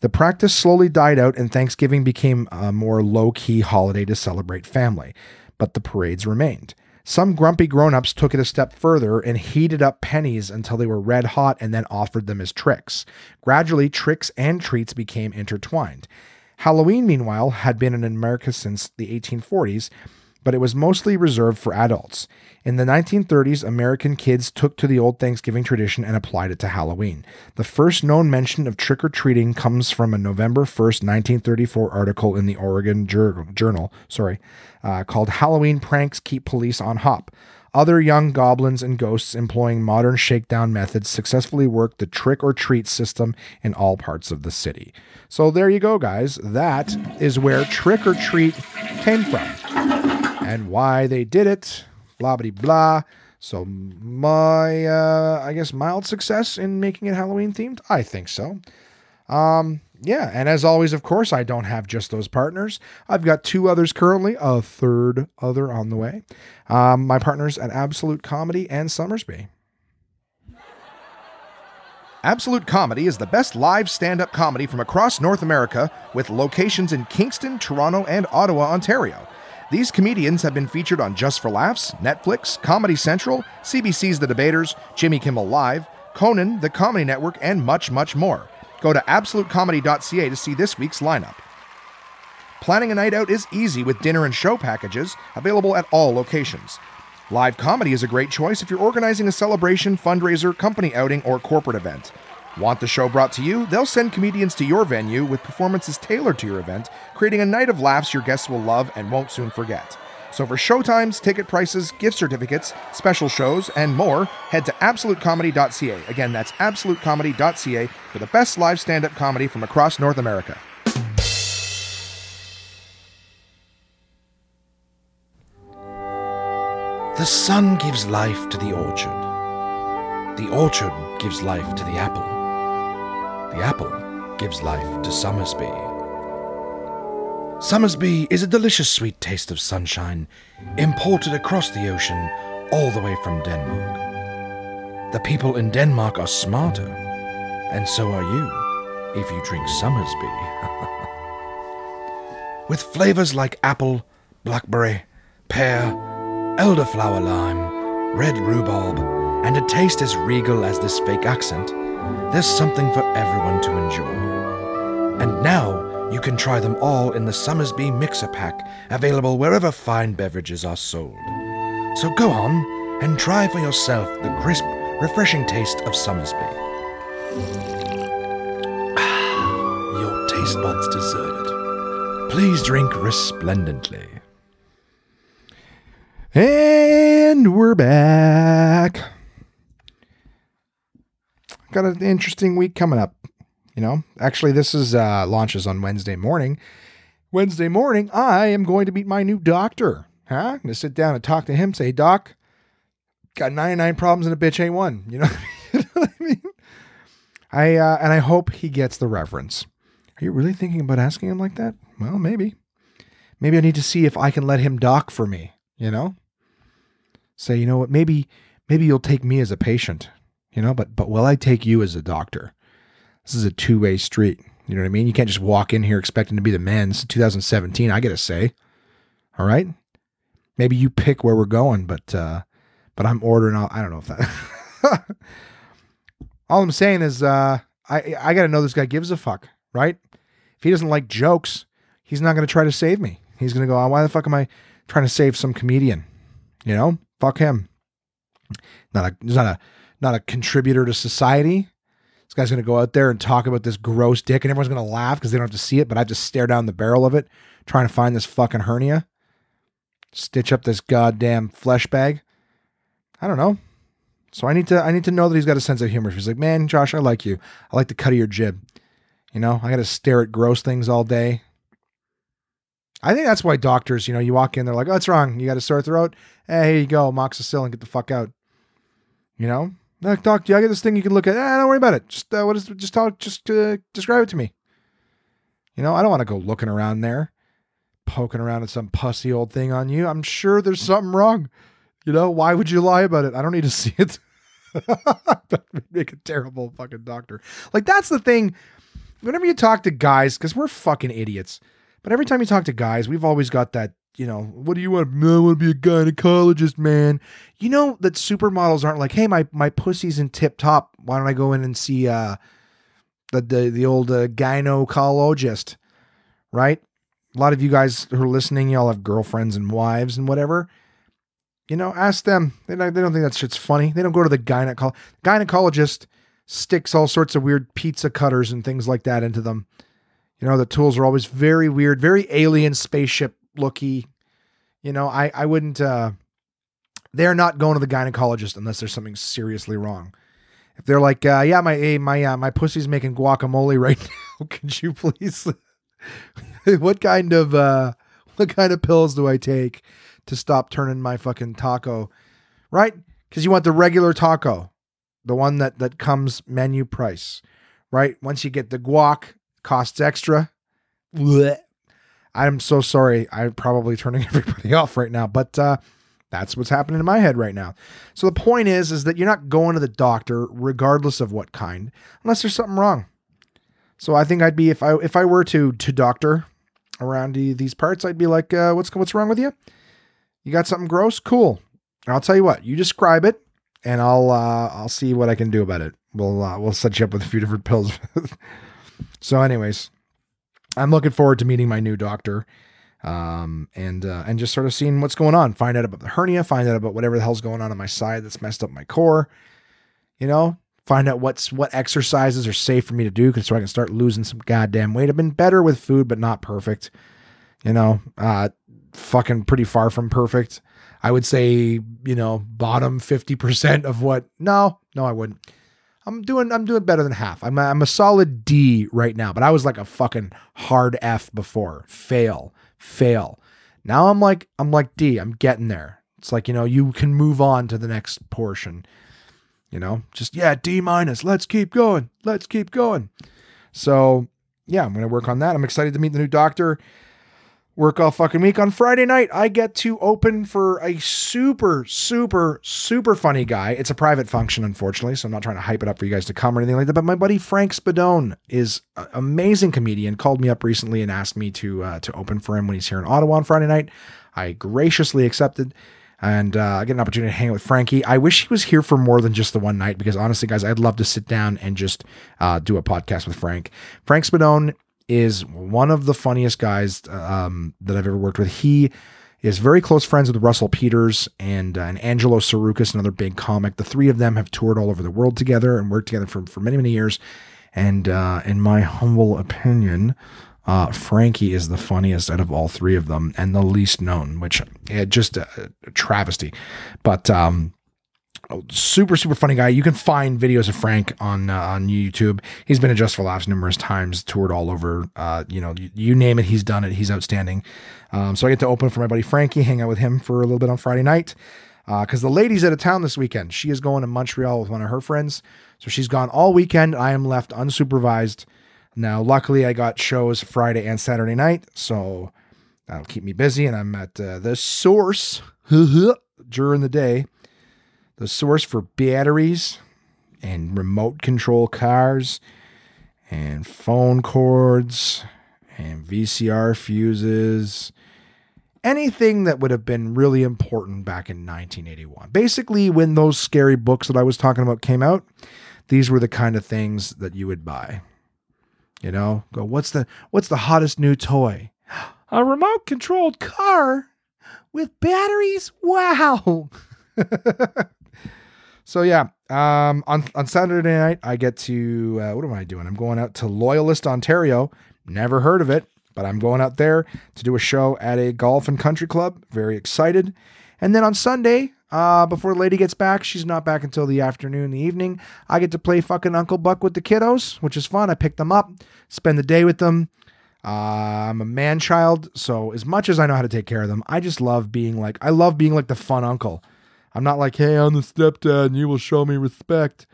The practice slowly died out, and Thanksgiving became a more low key holiday to celebrate family, but the parades remained. Some grumpy grown ups took it a step further and heated up pennies until they were red hot and then offered them as tricks. Gradually, tricks and treats became intertwined. Halloween, meanwhile, had been in America since the 1840s, but it was mostly reserved for adults. In the 1930s, American kids took to the old Thanksgiving tradition and applied it to Halloween. The first known mention of trick or treating comes from a November 1st, 1934 article in the Oregon Journal, sorry, uh, called Halloween Pranks Keep Police on Hop. Other young goblins and ghosts employing modern shakedown methods successfully worked the trick or treat system in all parts of the city. So there you go, guys. That is where trick or treat came from and why they did it. Blah, blah, blah. So my, uh, I guess, mild success in making it Halloween themed? I think so. Um, yeah, and as always, of course, I don't have just those partners. I've got two others currently, a third other on the way. Um, my partners at Absolute Comedy and Somersby. Absolute Comedy is the best live stand up comedy from across North America with locations in Kingston, Toronto, and Ottawa, Ontario. These comedians have been featured on Just for Laughs, Netflix, Comedy Central, CBC's The Debaters, Jimmy Kimmel Live, Conan, The Comedy Network, and much, much more. Go to absolutecomedy.ca to see this week's lineup. Planning a night out is easy with dinner and show packages available at all locations. Live comedy is a great choice if you're organizing a celebration, fundraiser, company outing, or corporate event. Want the show brought to you? They'll send comedians to your venue with performances tailored to your event, creating a night of laughs your guests will love and won't soon forget. So for showtimes, ticket prices, gift certificates, special shows, and more, head to absolutecomedy.ca. Again, that's absolutecomedy.ca for the best live stand-up comedy from across North America. The sun gives life to the orchard. The orchard gives life to the apple. The apple gives life to Somersby. Somersby is a delicious sweet taste of sunshine, imported across the ocean all the way from Denmark. The people in Denmark are smarter, and so are you if you drink Somersby. With flavors like apple, blackberry, pear, elderflower lime, red rhubarb, and a taste as regal as this fake accent, there's something for everyone to enjoy. And now, you can try them all in the Somersby Mixer Pack, available wherever fine beverages are sold. So go on and try for yourself the crisp, refreshing taste of Somersby. Ah, your taste buds deserve it. Please drink resplendently. And we're back. Got an interesting week coming up. You know, actually, this is uh, launches on Wednesday morning. Wednesday morning, I am going to meet my new doctor. Huh? I'm to sit down and talk to him. Say, Doc, got 99 problems and a bitch ain't one. You know, you know what I mean? I uh, and I hope he gets the reference. Are you really thinking about asking him like that? Well, maybe. Maybe I need to see if I can let him doc for me. You know, say, you know what? Maybe maybe you'll take me as a patient. You know, but but will I take you as a doctor? This is a two way street. You know what I mean? You can't just walk in here expecting to be the man. Is 2017. I get a say. All right. Maybe you pick where we're going, but uh, but I'm ordering. All, I don't know if that. all I'm saying is, uh, I I got to know this guy gives a fuck, right? If he doesn't like jokes, he's not going to try to save me. He's going to go, oh, why the fuck am I trying to save some comedian? You know, fuck him. Not a, he's not a, not a contributor to society. This guy's going to go out there and talk about this gross dick, and everyone's going to laugh because they don't have to see it, but I just stare down the barrel of it, trying to find this fucking hernia, stitch up this goddamn flesh bag. I don't know. So I need to I need to know that he's got a sense of humor. If he's like, man, Josh, I like you. I like the cut of your jib. You know, I got to stare at gross things all day. I think that's why doctors, you know, you walk in, they're like, "Oh, what's wrong? You got a sore throat? Hey, here you go, amoxicillin, get the fuck out." You know, like, doc, do I get this thing you can look at? Ah, don't worry about it. Just uh, what is? Just talk. Just uh, describe it to me. You know, I don't want to go looking around there, poking around at some pussy old thing on you. I'm sure there's something wrong. You know, why would you lie about it? I don't need to see it. make a terrible fucking doctor. Like that's the thing. Whenever you talk to guys, because we're fucking idiots, but every time you talk to guys, we've always got that. You know, what do you want? I want to be a gynecologist, man. You know that supermodels aren't like, hey, my my pussy's in tip top. Why don't I go in and see uh the the the old uh, gynecologist, right? A lot of you guys who are listening, y'all have girlfriends and wives and whatever. You know, ask them. They don't, they don't think that shit's funny. They don't go to the gynecologist. Gynecologist sticks all sorts of weird pizza cutters and things like that into them. You know, the tools are always very weird, very alien spaceship looky. You know, I I wouldn't. uh They're not going to the gynecologist unless there's something seriously wrong. If they're like, uh, yeah, my my uh, my pussy's making guacamole right now. Could you please? what kind of uh, what kind of pills do I take to stop turning my fucking taco? Right? Because you want the regular taco, the one that that comes menu price. Right? Once you get the guac, costs extra. Blech. I'm so sorry. I'm probably turning everybody off right now, but uh, that's what's happening in my head right now. So the point is, is that you're not going to the doctor, regardless of what kind, unless there's something wrong. So I think I'd be if I if I were to to doctor around these parts, I'd be like, uh, what's what's wrong with you? You got something gross? Cool. I'll tell you what. You describe it, and I'll uh, I'll see what I can do about it. We'll uh, we'll set you up with a few different pills. so, anyways, I'm looking forward to meeting my new doctor um, and uh, and just sort of seeing what's going on. Find out about the hernia. Find out about whatever the hell's going on on my side that's messed up my core. You know, find out what's what exercises are safe for me to do, so I can start losing some goddamn weight. I've been better with food, but not perfect. You know, uh, fucking pretty far from perfect. I would say, you know, bottom fifty percent of what. No, no, I wouldn't. I'm doing I'm doing better than half. I'm a, I'm a solid D right now, but I was like a fucking hard F before. Fail fail. Now I'm like I'm like D. I'm getting there. It's like you know you can move on to the next portion. You know, just yeah, D minus. Let's keep going. Let's keep going. So yeah, I'm gonna work on that. I'm excited to meet the new doctor. Work all fucking week. On Friday night, I get to open for a super, super, super funny guy. It's a private function, unfortunately, so I'm not trying to hype it up for you guys to come or anything like that. But my buddy Frank Spadone is an amazing comedian. Called me up recently and asked me to uh, to open for him when he's here in Ottawa on Friday night. I graciously accepted and uh, I get an opportunity to hang out with Frankie. I wish he was here for more than just the one night because honestly, guys, I'd love to sit down and just uh, do a podcast with Frank. Frank Spadone is one of the funniest guys um, that I've ever worked with. He is very close friends with Russell Peters and, uh, and Angelo Tsarouchas, another big comic. The three of them have toured all over the world together and worked together for, for many, many years. And uh, in my humble opinion, uh, Frankie is the funniest out of all three of them and the least known, which just a, a travesty. But um, super super funny guy. You can find videos of Frank on uh, on YouTube. He's been at Just for Laughs numerous times, toured all over. Uh, you know, you, you, name it, he's done it. He's outstanding. Um, so I get to open for my buddy Frankie, hang out with him for a little bit on Friday night. Because uh, the lady's out of town this weekend. She is going to Montreal with one of her friends. So she's gone all weekend. I am left unsupervised. Now, luckily, I got shows Friday and Saturday night. So that'll keep me busy. And I'm at uh, the source during the day the source for batteries and remote control cars and phone cords and VCR fuses. Anything that would have been really important back in 1981. Basically, when those scary books that I was talking about came out, these were the kind of things that you would buy. You know, go, what's the what's the hottest new toy? A remote controlled car with batteries? Wow. So yeah, um, on on Saturday night I get to uh, what am I doing? I'm going out to Loyalist, Ontario. Never heard of it, but I'm going out there to do a show at a golf and country club. Very excited. And then on Sunday, uh, before the lady gets back, she's not back until the afternoon, the evening. I get to play fucking Uncle Buck with the kiddos, which is fun. I pick them up, spend the day with them. Uh, I'm a man child, so as much as I know how to take care of them, I just love being like I love being like the fun uncle. I'm not like, hey, I'm the stepdad, and you will show me respect.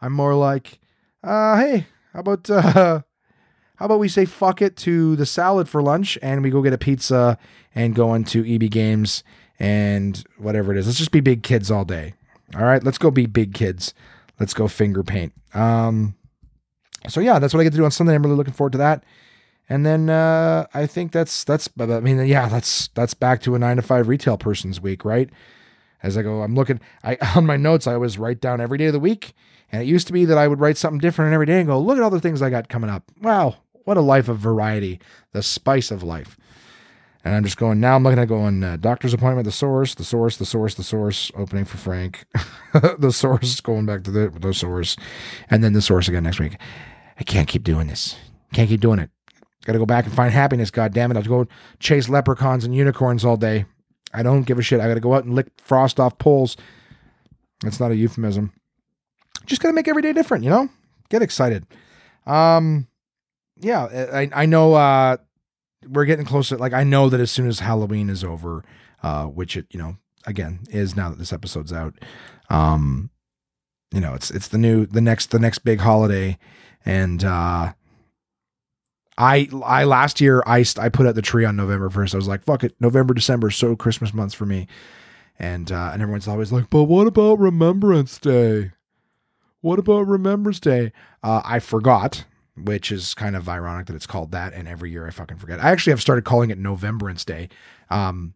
I'm more like, uh, hey, how about uh, how about we say fuck it to the salad for lunch, and we go get a pizza and go into EB Games and whatever it is. Let's just be big kids all day. All right, let's go be big kids. Let's go finger paint. Um, so yeah, that's what I get to do on Sunday. I'm really looking forward to that. And then uh, I think that's that's I mean yeah that's that's back to a nine to five retail person's week right. As I go, I'm looking. I on my notes I always write down every day of the week, and it used to be that I would write something different every day and go look at all the things I got coming up. Wow, what a life of variety, the spice of life. And I'm just going now. I'm looking at going uh, doctor's appointment, the source, the source, the source, the source. Opening for Frank, the source going back to the the source, and then the source again next week. I can't keep doing this. Can't keep doing it. Got to go back and find happiness. God damn it! I'll go chase leprechauns and unicorns all day. I don't give a shit. I got to go out and lick frost off poles. That's not a euphemism. Just got to make every day different. You know, get excited. Um, yeah, I I know. Uh, we're getting closer. Like I know that as soon as Halloween is over, uh, which it you know again is now that this episode's out, um, you know it's it's the new the next the next big holiday, and uh, I I last year I I put out the tree on November first. I was like, fuck it, November December so Christmas months for me, and uh, and everyone's always like, but what about Remembrance Day? What about Remembrance Day? Uh, I forgot which is kind of ironic that it's called that. And every year I fucking forget. I actually have started calling it Novembrance Day. Um,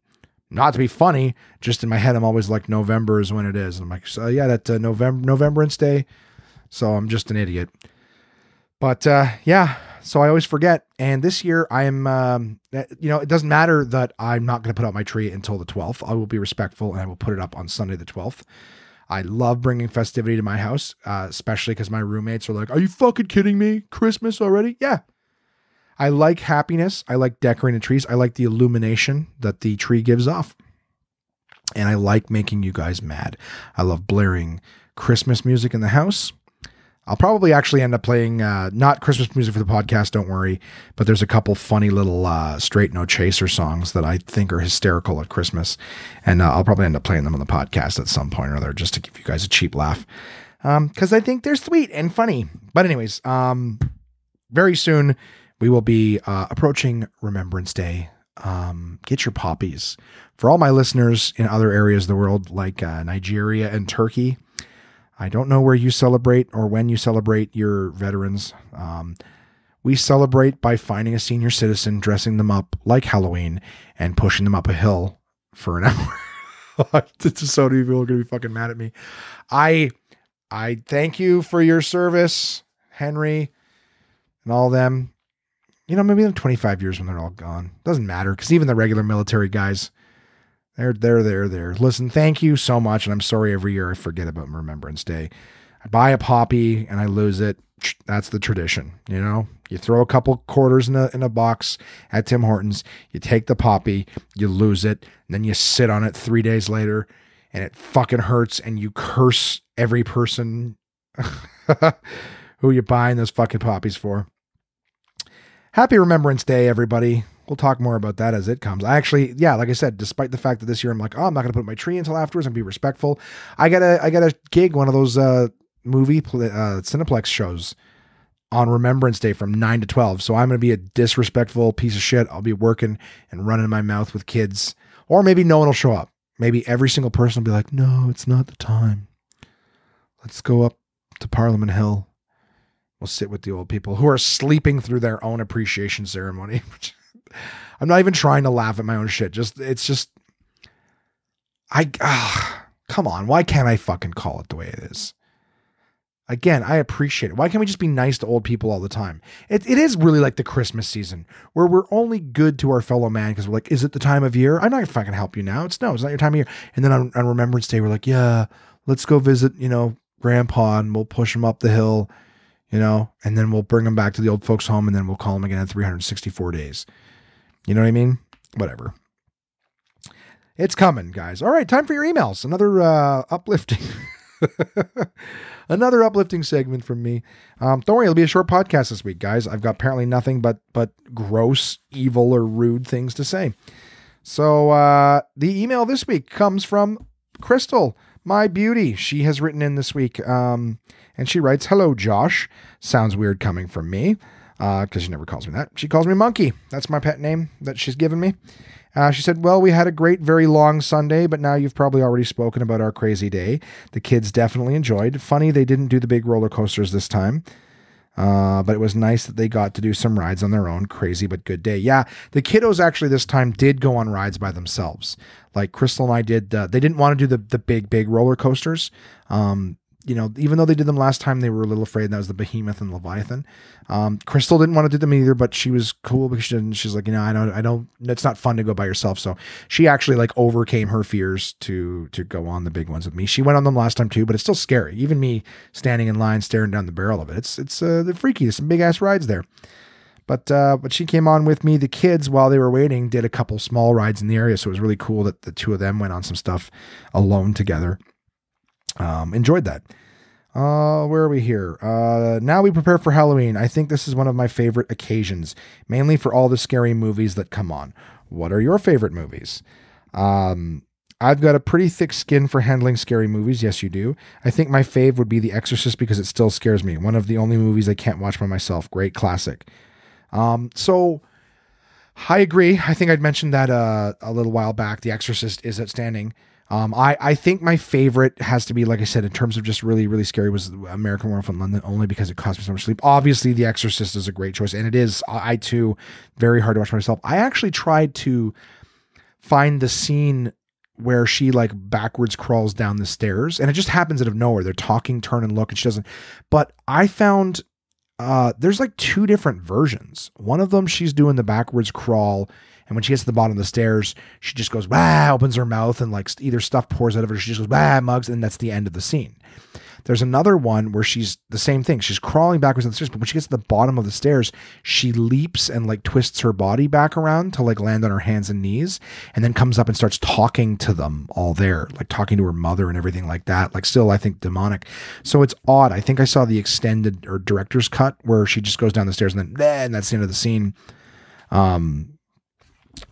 not to be funny, just in my head, I'm always like November is when it is. And I'm like, so yeah, that uh, November Novembrance Day. So I'm just an idiot. But uh, yeah, so I always forget. And this year I'm, um, eh, you know, it doesn't matter that I'm not going to put out my tree until the 12th. I will be respectful and I will put it up on Sunday the 12th. I love bringing festivity to my house, uh, especially because my roommates are like, Are you fucking kidding me? Christmas already? Yeah. I like happiness. I like decorating trees. I like the illumination that the tree gives off. And I like making you guys mad. I love blaring Christmas music in the house. I'll probably actually end up playing uh, not Christmas music for the podcast, don't worry, but there's a couple funny little uh, straight no chaser songs that I think are hysterical at Christmas, and uh, I'll probably end up playing them on the podcast at some point or other just to give you guys a cheap laugh, because um, I think they're sweet and funny. But anyways, um, very soon we will be uh, approaching Remembrance Day. Um, get your poppies for all my listeners in other areas of the world like uh, Nigeria and Turkey. I don't know where you celebrate or when you celebrate your veterans. Um, we celebrate by finding a senior citizen, dressing them up like Halloween, and pushing them up a hill for an hour. so many people are gonna be fucking mad at me. I I thank you for your service, Henry, and all them. You know, maybe in 25 years when they're all gone. Doesn't matter because even the regular military guys, they're they're there there. Listen, thank you so much, and I'm sorry every year I forget about Remembrance Day. I buy a poppy and I lose it. That's the tradition, you know. You throw a couple quarters in a in a box at Tim Hortons. You take the poppy, you lose it, and then you sit on it three days later, and it fucking hurts, and you curse every person who you're buying those fucking poppies for. Happy Remembrance Day, everybody we'll talk more about that as it comes. I actually, yeah, like I said, despite the fact that this year I'm like, oh, I'm not going to put my tree until afterwards and be respectful. I got a, I got a gig, one of those uh, movie uh, Cineplex shows on Remembrance Day from nine to twelve. So I'm going to be a disrespectful piece of shit. I'll be working and running my mouth with kids, or maybe no one will show up. Maybe every single person will be like, no, it's not the time. Let's go up to Parliament Hill. We'll sit with the old people who are sleeping through their own appreciation ceremony. I'm not even trying to laugh at my own shit. Just it's just I uh, come on. Why can't I fucking call it the way it is? Again, I appreciate it. Why can't we just be nice to old people all the time? It, it is really like the Christmas season where we're only good to our fellow man because we're like, is it the time of year? I'm not fucking help you now. It's no, it's not your time of year. And then on, on Remembrance Day, we're like, yeah, let's go visit, you know, grandpa and we'll push him up the hill, you know, and then we'll bring him back to the old folks home and then we'll call him again in 364 days. You know what I mean? Whatever. It's coming, guys. All right, time for your emails. Another uh, uplifting, Another uplifting segment from me. Um, don't worry, it'll be a short podcast this week, guys. I've got apparently nothing but but gross, evil, or rude things to say. So uh, the email this week comes from Crystal, my beauty. She has written in this week, um, and she writes, "Hello, Josh. Sounds weird coming from me." Because uh, she never calls me that. She calls me Monkey. That's my pet name that she's given me. Uh, she said, Well, we had a great, very long Sunday, but now you've probably already spoken about our crazy day. The kids definitely enjoyed. Funny they didn't do the big roller coasters this time. Uh, but it was nice that they got to do some rides on their own. Crazy but good day. Yeah, the kiddos actually this time did go on rides by themselves. Like Crystal and I did. Uh, they didn't want to do the the big big roller coasters. Um, you know, even though they did them last time, they were a little afraid. That was the Behemoth and Leviathan. Um, Crystal didn't want to do them either, but she was cool because she didn't, she's like, you know, I don't, I don't. It's not fun to go by yourself. So she actually like overcame her fears to to go on the big ones with me. She went on them last time too, but it's still scary. Even me standing in line staring down the barrel of it, it's it's uh, they're freaky. There's some big ass rides there. But uh, but she came on with me. The kids, while they were waiting, did a couple small rides in the area, so it was really cool that the two of them went on some stuff alone together. Um, enjoyed that. Uh, where are we here? Uh, now we prepare for Halloween. I think this is one of my favorite occasions, mainly for all the scary movies that come on. What are your favorite movies? Um, I've got a pretty thick skin for handling scary movies. Yes, you do. I think my fave would be The Exorcist because it still scares me. One of the only movies I can't watch by myself. Great classic. Um, so I agree. I think I'd mentioned that uh, a little while back. The Exorcist is outstanding. Um, I, I think my favorite has to be, like I said, in terms of just really, really scary was American Werewolf in London, only because it cost me so much sleep. Obviously, The Exorcist is a great choice, and it is, I too, very hard to watch myself. I actually tried to find the scene where she like backwards crawls down the stairs, and it just happens out of nowhere. They're talking, turn and look, and she doesn't. But I found uh, there's like two different versions. One of them, she's doing the backwards crawl and when she gets to the bottom of the stairs, she just goes, wow, opens her mouth and like either stuff pours out of her. She just goes, wow, mugs. And that's the end of the scene. There's another one where she's the same thing. She's crawling backwards on the stairs, but when she gets to the bottom of the stairs, she leaps and like twists her body back around to like land on her hands and knees, and then comes up and starts talking to them all there, like talking to her mother and everything like that. Like still, I think demonic. So it's odd. I think I saw the extended or director's cut where she just goes down the stairs and then and that's the end of the scene. Um,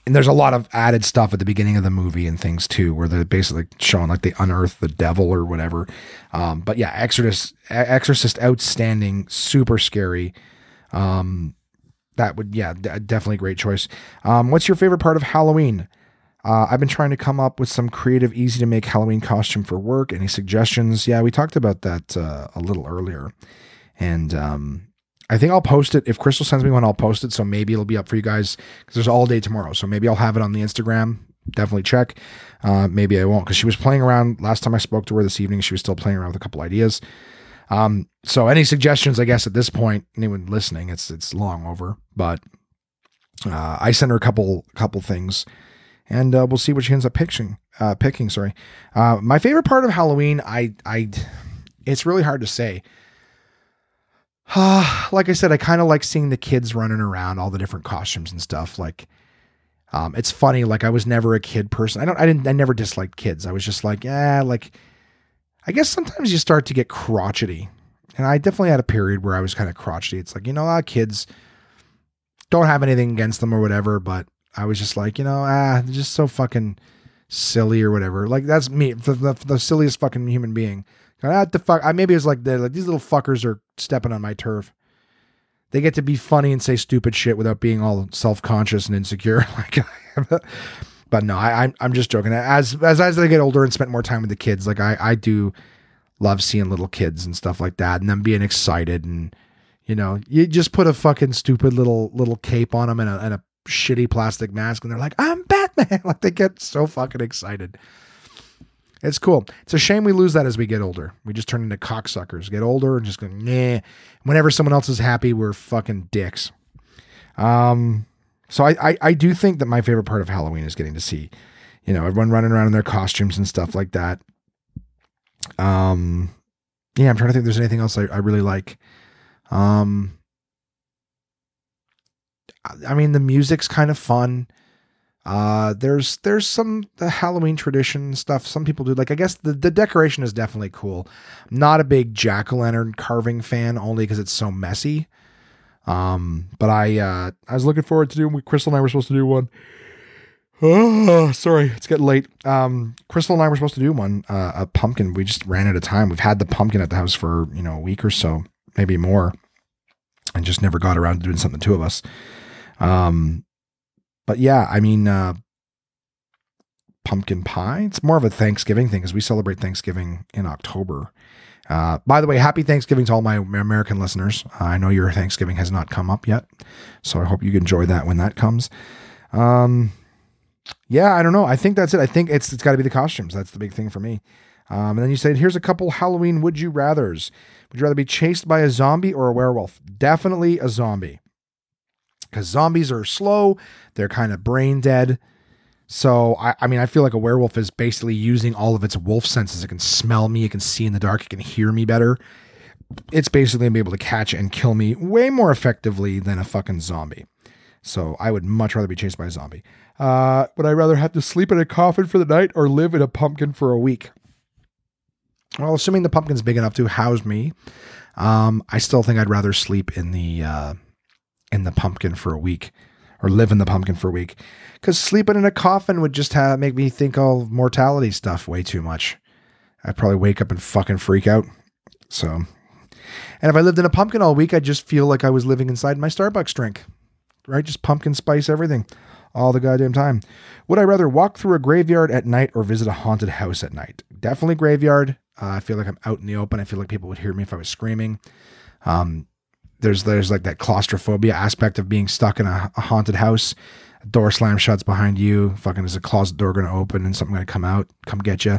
and there's a lot of added stuff at the beginning of the movie and things too, where they're basically showing like they unearth the devil or whatever. Um, but yeah, Exorcist, Exorcist, outstanding, super scary. Um, that would yeah, d- definitely great choice. Um, what's your favorite part of Halloween? Uh, I've been trying to come up with some creative, easy to make Halloween costume for work. Any suggestions? Yeah, we talked about that uh, a little earlier, and um, I think I'll post it. If Crystal sends me one, I'll post it. So maybe it'll be up for you guys because there's all day tomorrow. So maybe I'll have it on the Instagram. Definitely check. Uh, maybe I won't because she was playing around last time I spoke to her this evening. She was still playing around with a couple ideas. Um, so any suggestions, I guess at this point, anyone listening, it's it's long over, but uh, I sent her a couple couple things, and uh, we'll see what she ends up picking. Uh, picking, sorry. Uh, my favorite part of Halloween, I I, it's really hard to say. Like I said, I kind of like seeing the kids running around, all the different costumes and stuff. Like, um, it's funny. Like I was never a kid person. I don't. I didn't. I never disliked kids. I was just like, yeah. Like, I guess sometimes you start to get crotchety, and I definitely had a period where I was kind of crotchety. It's like you know, ah, kids don't have anything against them or whatever, but I was just like, you know, ah, just so fucking silly or whatever. Like that's me, the, the, the silliest fucking human being. What ah, the fuck? I maybe it's like like these little fuckers are stepping on my turf. They get to be funny and say stupid shit without being all self conscious and insecure like But no, I, I'm I'm just joking. As as as I get older and spend more time with the kids, like I I do love seeing little kids and stuff like that, and them being excited and you know you just put a fucking stupid little little cape on them and a, and a shitty plastic mask, and they're like, I'm Batman. like they get so fucking excited. It's cool. It's a shame we lose that as we get older. We just turn into cocksuckers, get older, and just go, nah. Whenever someone else is happy, we're fucking dicks. Um, so I, I, I do think that my favorite part of Halloween is getting to see, you know, everyone running around in their costumes and stuff like that. Um, yeah, I'm trying to think if there's anything else I, I really like. Um, I mean, the music's kind of fun. Uh, there's there's some the Halloween tradition stuff. Some people do like. I guess the the decoration is definitely cool. Not a big jack o' lantern carving fan, only because it's so messy. Um, but I uh I was looking forward to doing. Crystal and I were supposed to do one. Oh, sorry, it's getting late. Um, Crystal and I were supposed to do one, uh, a pumpkin. We just ran out of time. We've had the pumpkin at the house for you know a week or so, maybe more, and just never got around to doing something the two of us. Um, but yeah, I mean, uh, pumpkin pie. It's more of a Thanksgiving thing because we celebrate Thanksgiving in October. Uh, by the way, happy Thanksgiving to all my American listeners. I know your Thanksgiving has not come up yet, so I hope you enjoy that when that comes. Um, yeah, I don't know. I think that's it. I think it's it's got to be the costumes. That's the big thing for me. Um, and then you said, here's a couple Halloween would you rather's. Would you rather be chased by a zombie or a werewolf? Definitely a zombie. Because zombies are slow, they're kind of brain dead. So, I, I mean, I feel like a werewolf is basically using all of its wolf senses. It can smell me, it can see in the dark, it can hear me better. It's basically to be able to catch and kill me way more effectively than a fucking zombie. So, I would much rather be chased by a zombie. Uh, would I rather have to sleep in a coffin for the night or live in a pumpkin for a week? Well, assuming the pumpkin's big enough to house me, um, I still think I'd rather sleep in the uh, in the pumpkin for a week, or live in the pumpkin for a week, because sleeping in a coffin would just have, make me think of mortality stuff way too much. I'd probably wake up and fucking freak out. So, and if I lived in a pumpkin all week, I'd just feel like I was living inside my Starbucks drink, right? Just pumpkin spice everything all the goddamn time. Would I rather walk through a graveyard at night or visit a haunted house at night? Definitely graveyard. Uh, I feel like I'm out in the open. I feel like people would hear me if I was screaming. Um, there's there's like that claustrophobia aspect of being stuck in a, a haunted house. A door slam shuts behind you. Fucking is a closet door going to open and something going to come out, come get you.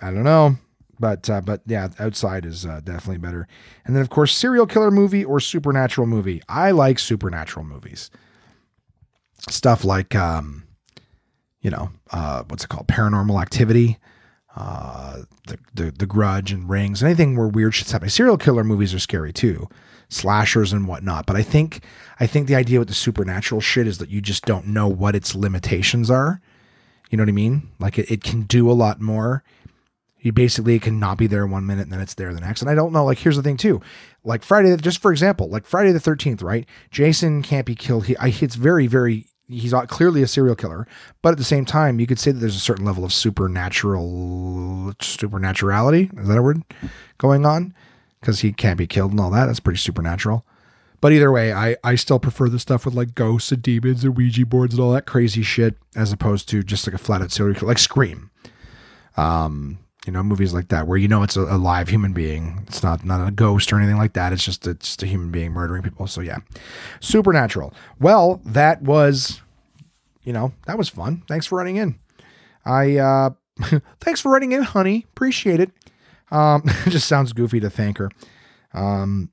I don't know, but uh, but yeah, outside is uh, definitely better. And then of course, serial killer movie or supernatural movie. I like supernatural movies. Stuff like um, you know, uh, what's it called? Paranormal Activity uh, the, the the Grudge and Rings, anything where weird shit's happening. Serial killer movies are scary too, slashers and whatnot. But I think I think the idea with the supernatural shit is that you just don't know what its limitations are. You know what I mean? Like it, it can do a lot more. You basically it can not be there one minute and then it's there the next. And I don't know. Like here's the thing too. Like Friday, just for example, like Friday the Thirteenth, right? Jason can't be killed. He, I, it's very very he's clearly a serial killer, but at the same time, you could say that there's a certain level of supernatural supernaturality. Is that a word going on? Because he can't be killed and all that. That's pretty supernatural. But either way, I, I still prefer the stuff with like ghosts and demons and Ouija boards and all that crazy shit as opposed to just like a flat out serial killer, like Scream. Um, you know, movies like that where you know it's a, a, live human being. It's not not a ghost or anything like that. It's just it's just a human being murdering people. So yeah, supernatural. Well, that was, you know, that was fun. Thanks for running in. I uh, thanks for running in, honey. Appreciate it. Um, it just sounds goofy to thank her. Um,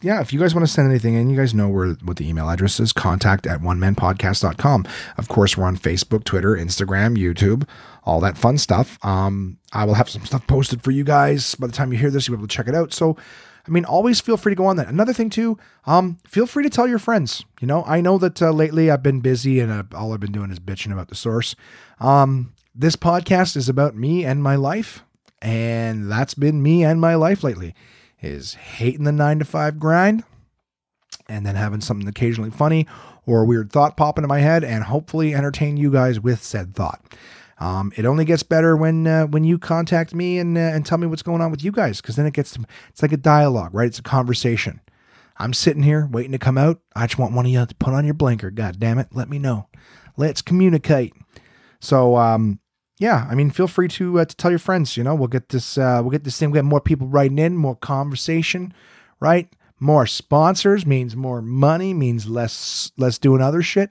yeah, if you guys want to send anything in, you guys know where what the email address is contact at one manpodcast.com. Of course, we're on Facebook, Twitter, Instagram, YouTube, all that fun stuff. Um, I will have some stuff posted for you guys by the time you hear this, you'll be able to check it out. So, I mean, always feel free to go on that. Another thing, too, um, feel free to tell your friends. You know, I know that uh, lately I've been busy and uh, all I've been doing is bitching about the source. Um, this podcast is about me and my life, and that's been me and my life lately is hating the nine to five grind and then having something occasionally funny or a weird thought pop into my head and hopefully entertain you guys with said thought. Um, it only gets better when uh, when you contact me and uh, and tell me what's going on with you guys because then it gets to, it's like a dialogue, right? It's a conversation. I'm sitting here waiting to come out. I just want one of you to put on your blinker. God damn it, let me know. Let's communicate. So um, yeah, I mean, feel free to uh, to tell your friends. You know, we'll get this uh, we'll get this thing. We get more people writing in, more conversation, right? More sponsors means more money, means less less doing other shit.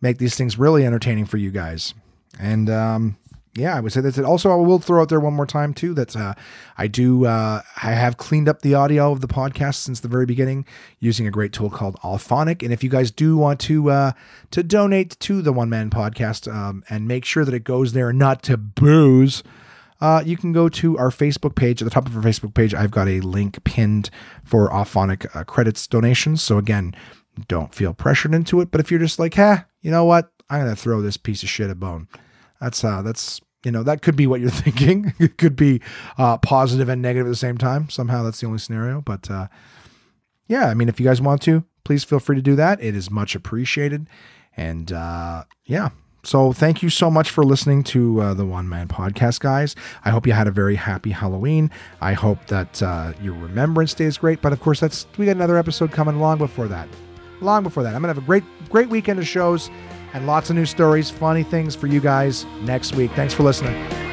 Make these things really entertaining for you guys. And um, yeah, I would say that's it. Also, I will throw out there one more time too. That's uh, I do uh, I have cleaned up the audio of the podcast since the very beginning using a great tool called Auphonic. And if you guys do want to uh, to donate to the One Man Podcast um, and make sure that it goes there not to booze. Uh, you can go to our Facebook page. At the top of our Facebook page, I've got a link pinned for Auphonic uh, credits donations. So again, don't feel pressured into it. But if you're just like, huh, you know what? I'm gonna throw this piece of shit a bone. That's uh that's you know that could be what you're thinking. it could be uh, positive and negative at the same time. Somehow that's the only scenario. But uh, yeah, I mean, if you guys want to, please feel free to do that. It is much appreciated. And uh, yeah, so thank you so much for listening to uh, the One Man Podcast, guys. I hope you had a very happy Halloween. I hope that uh, your remembrance day is great. But of course, that's we got another episode coming long before that. Long before that, I'm gonna have a great, great weekend of shows and lots of new stories, funny things for you guys next week. Thanks for listening.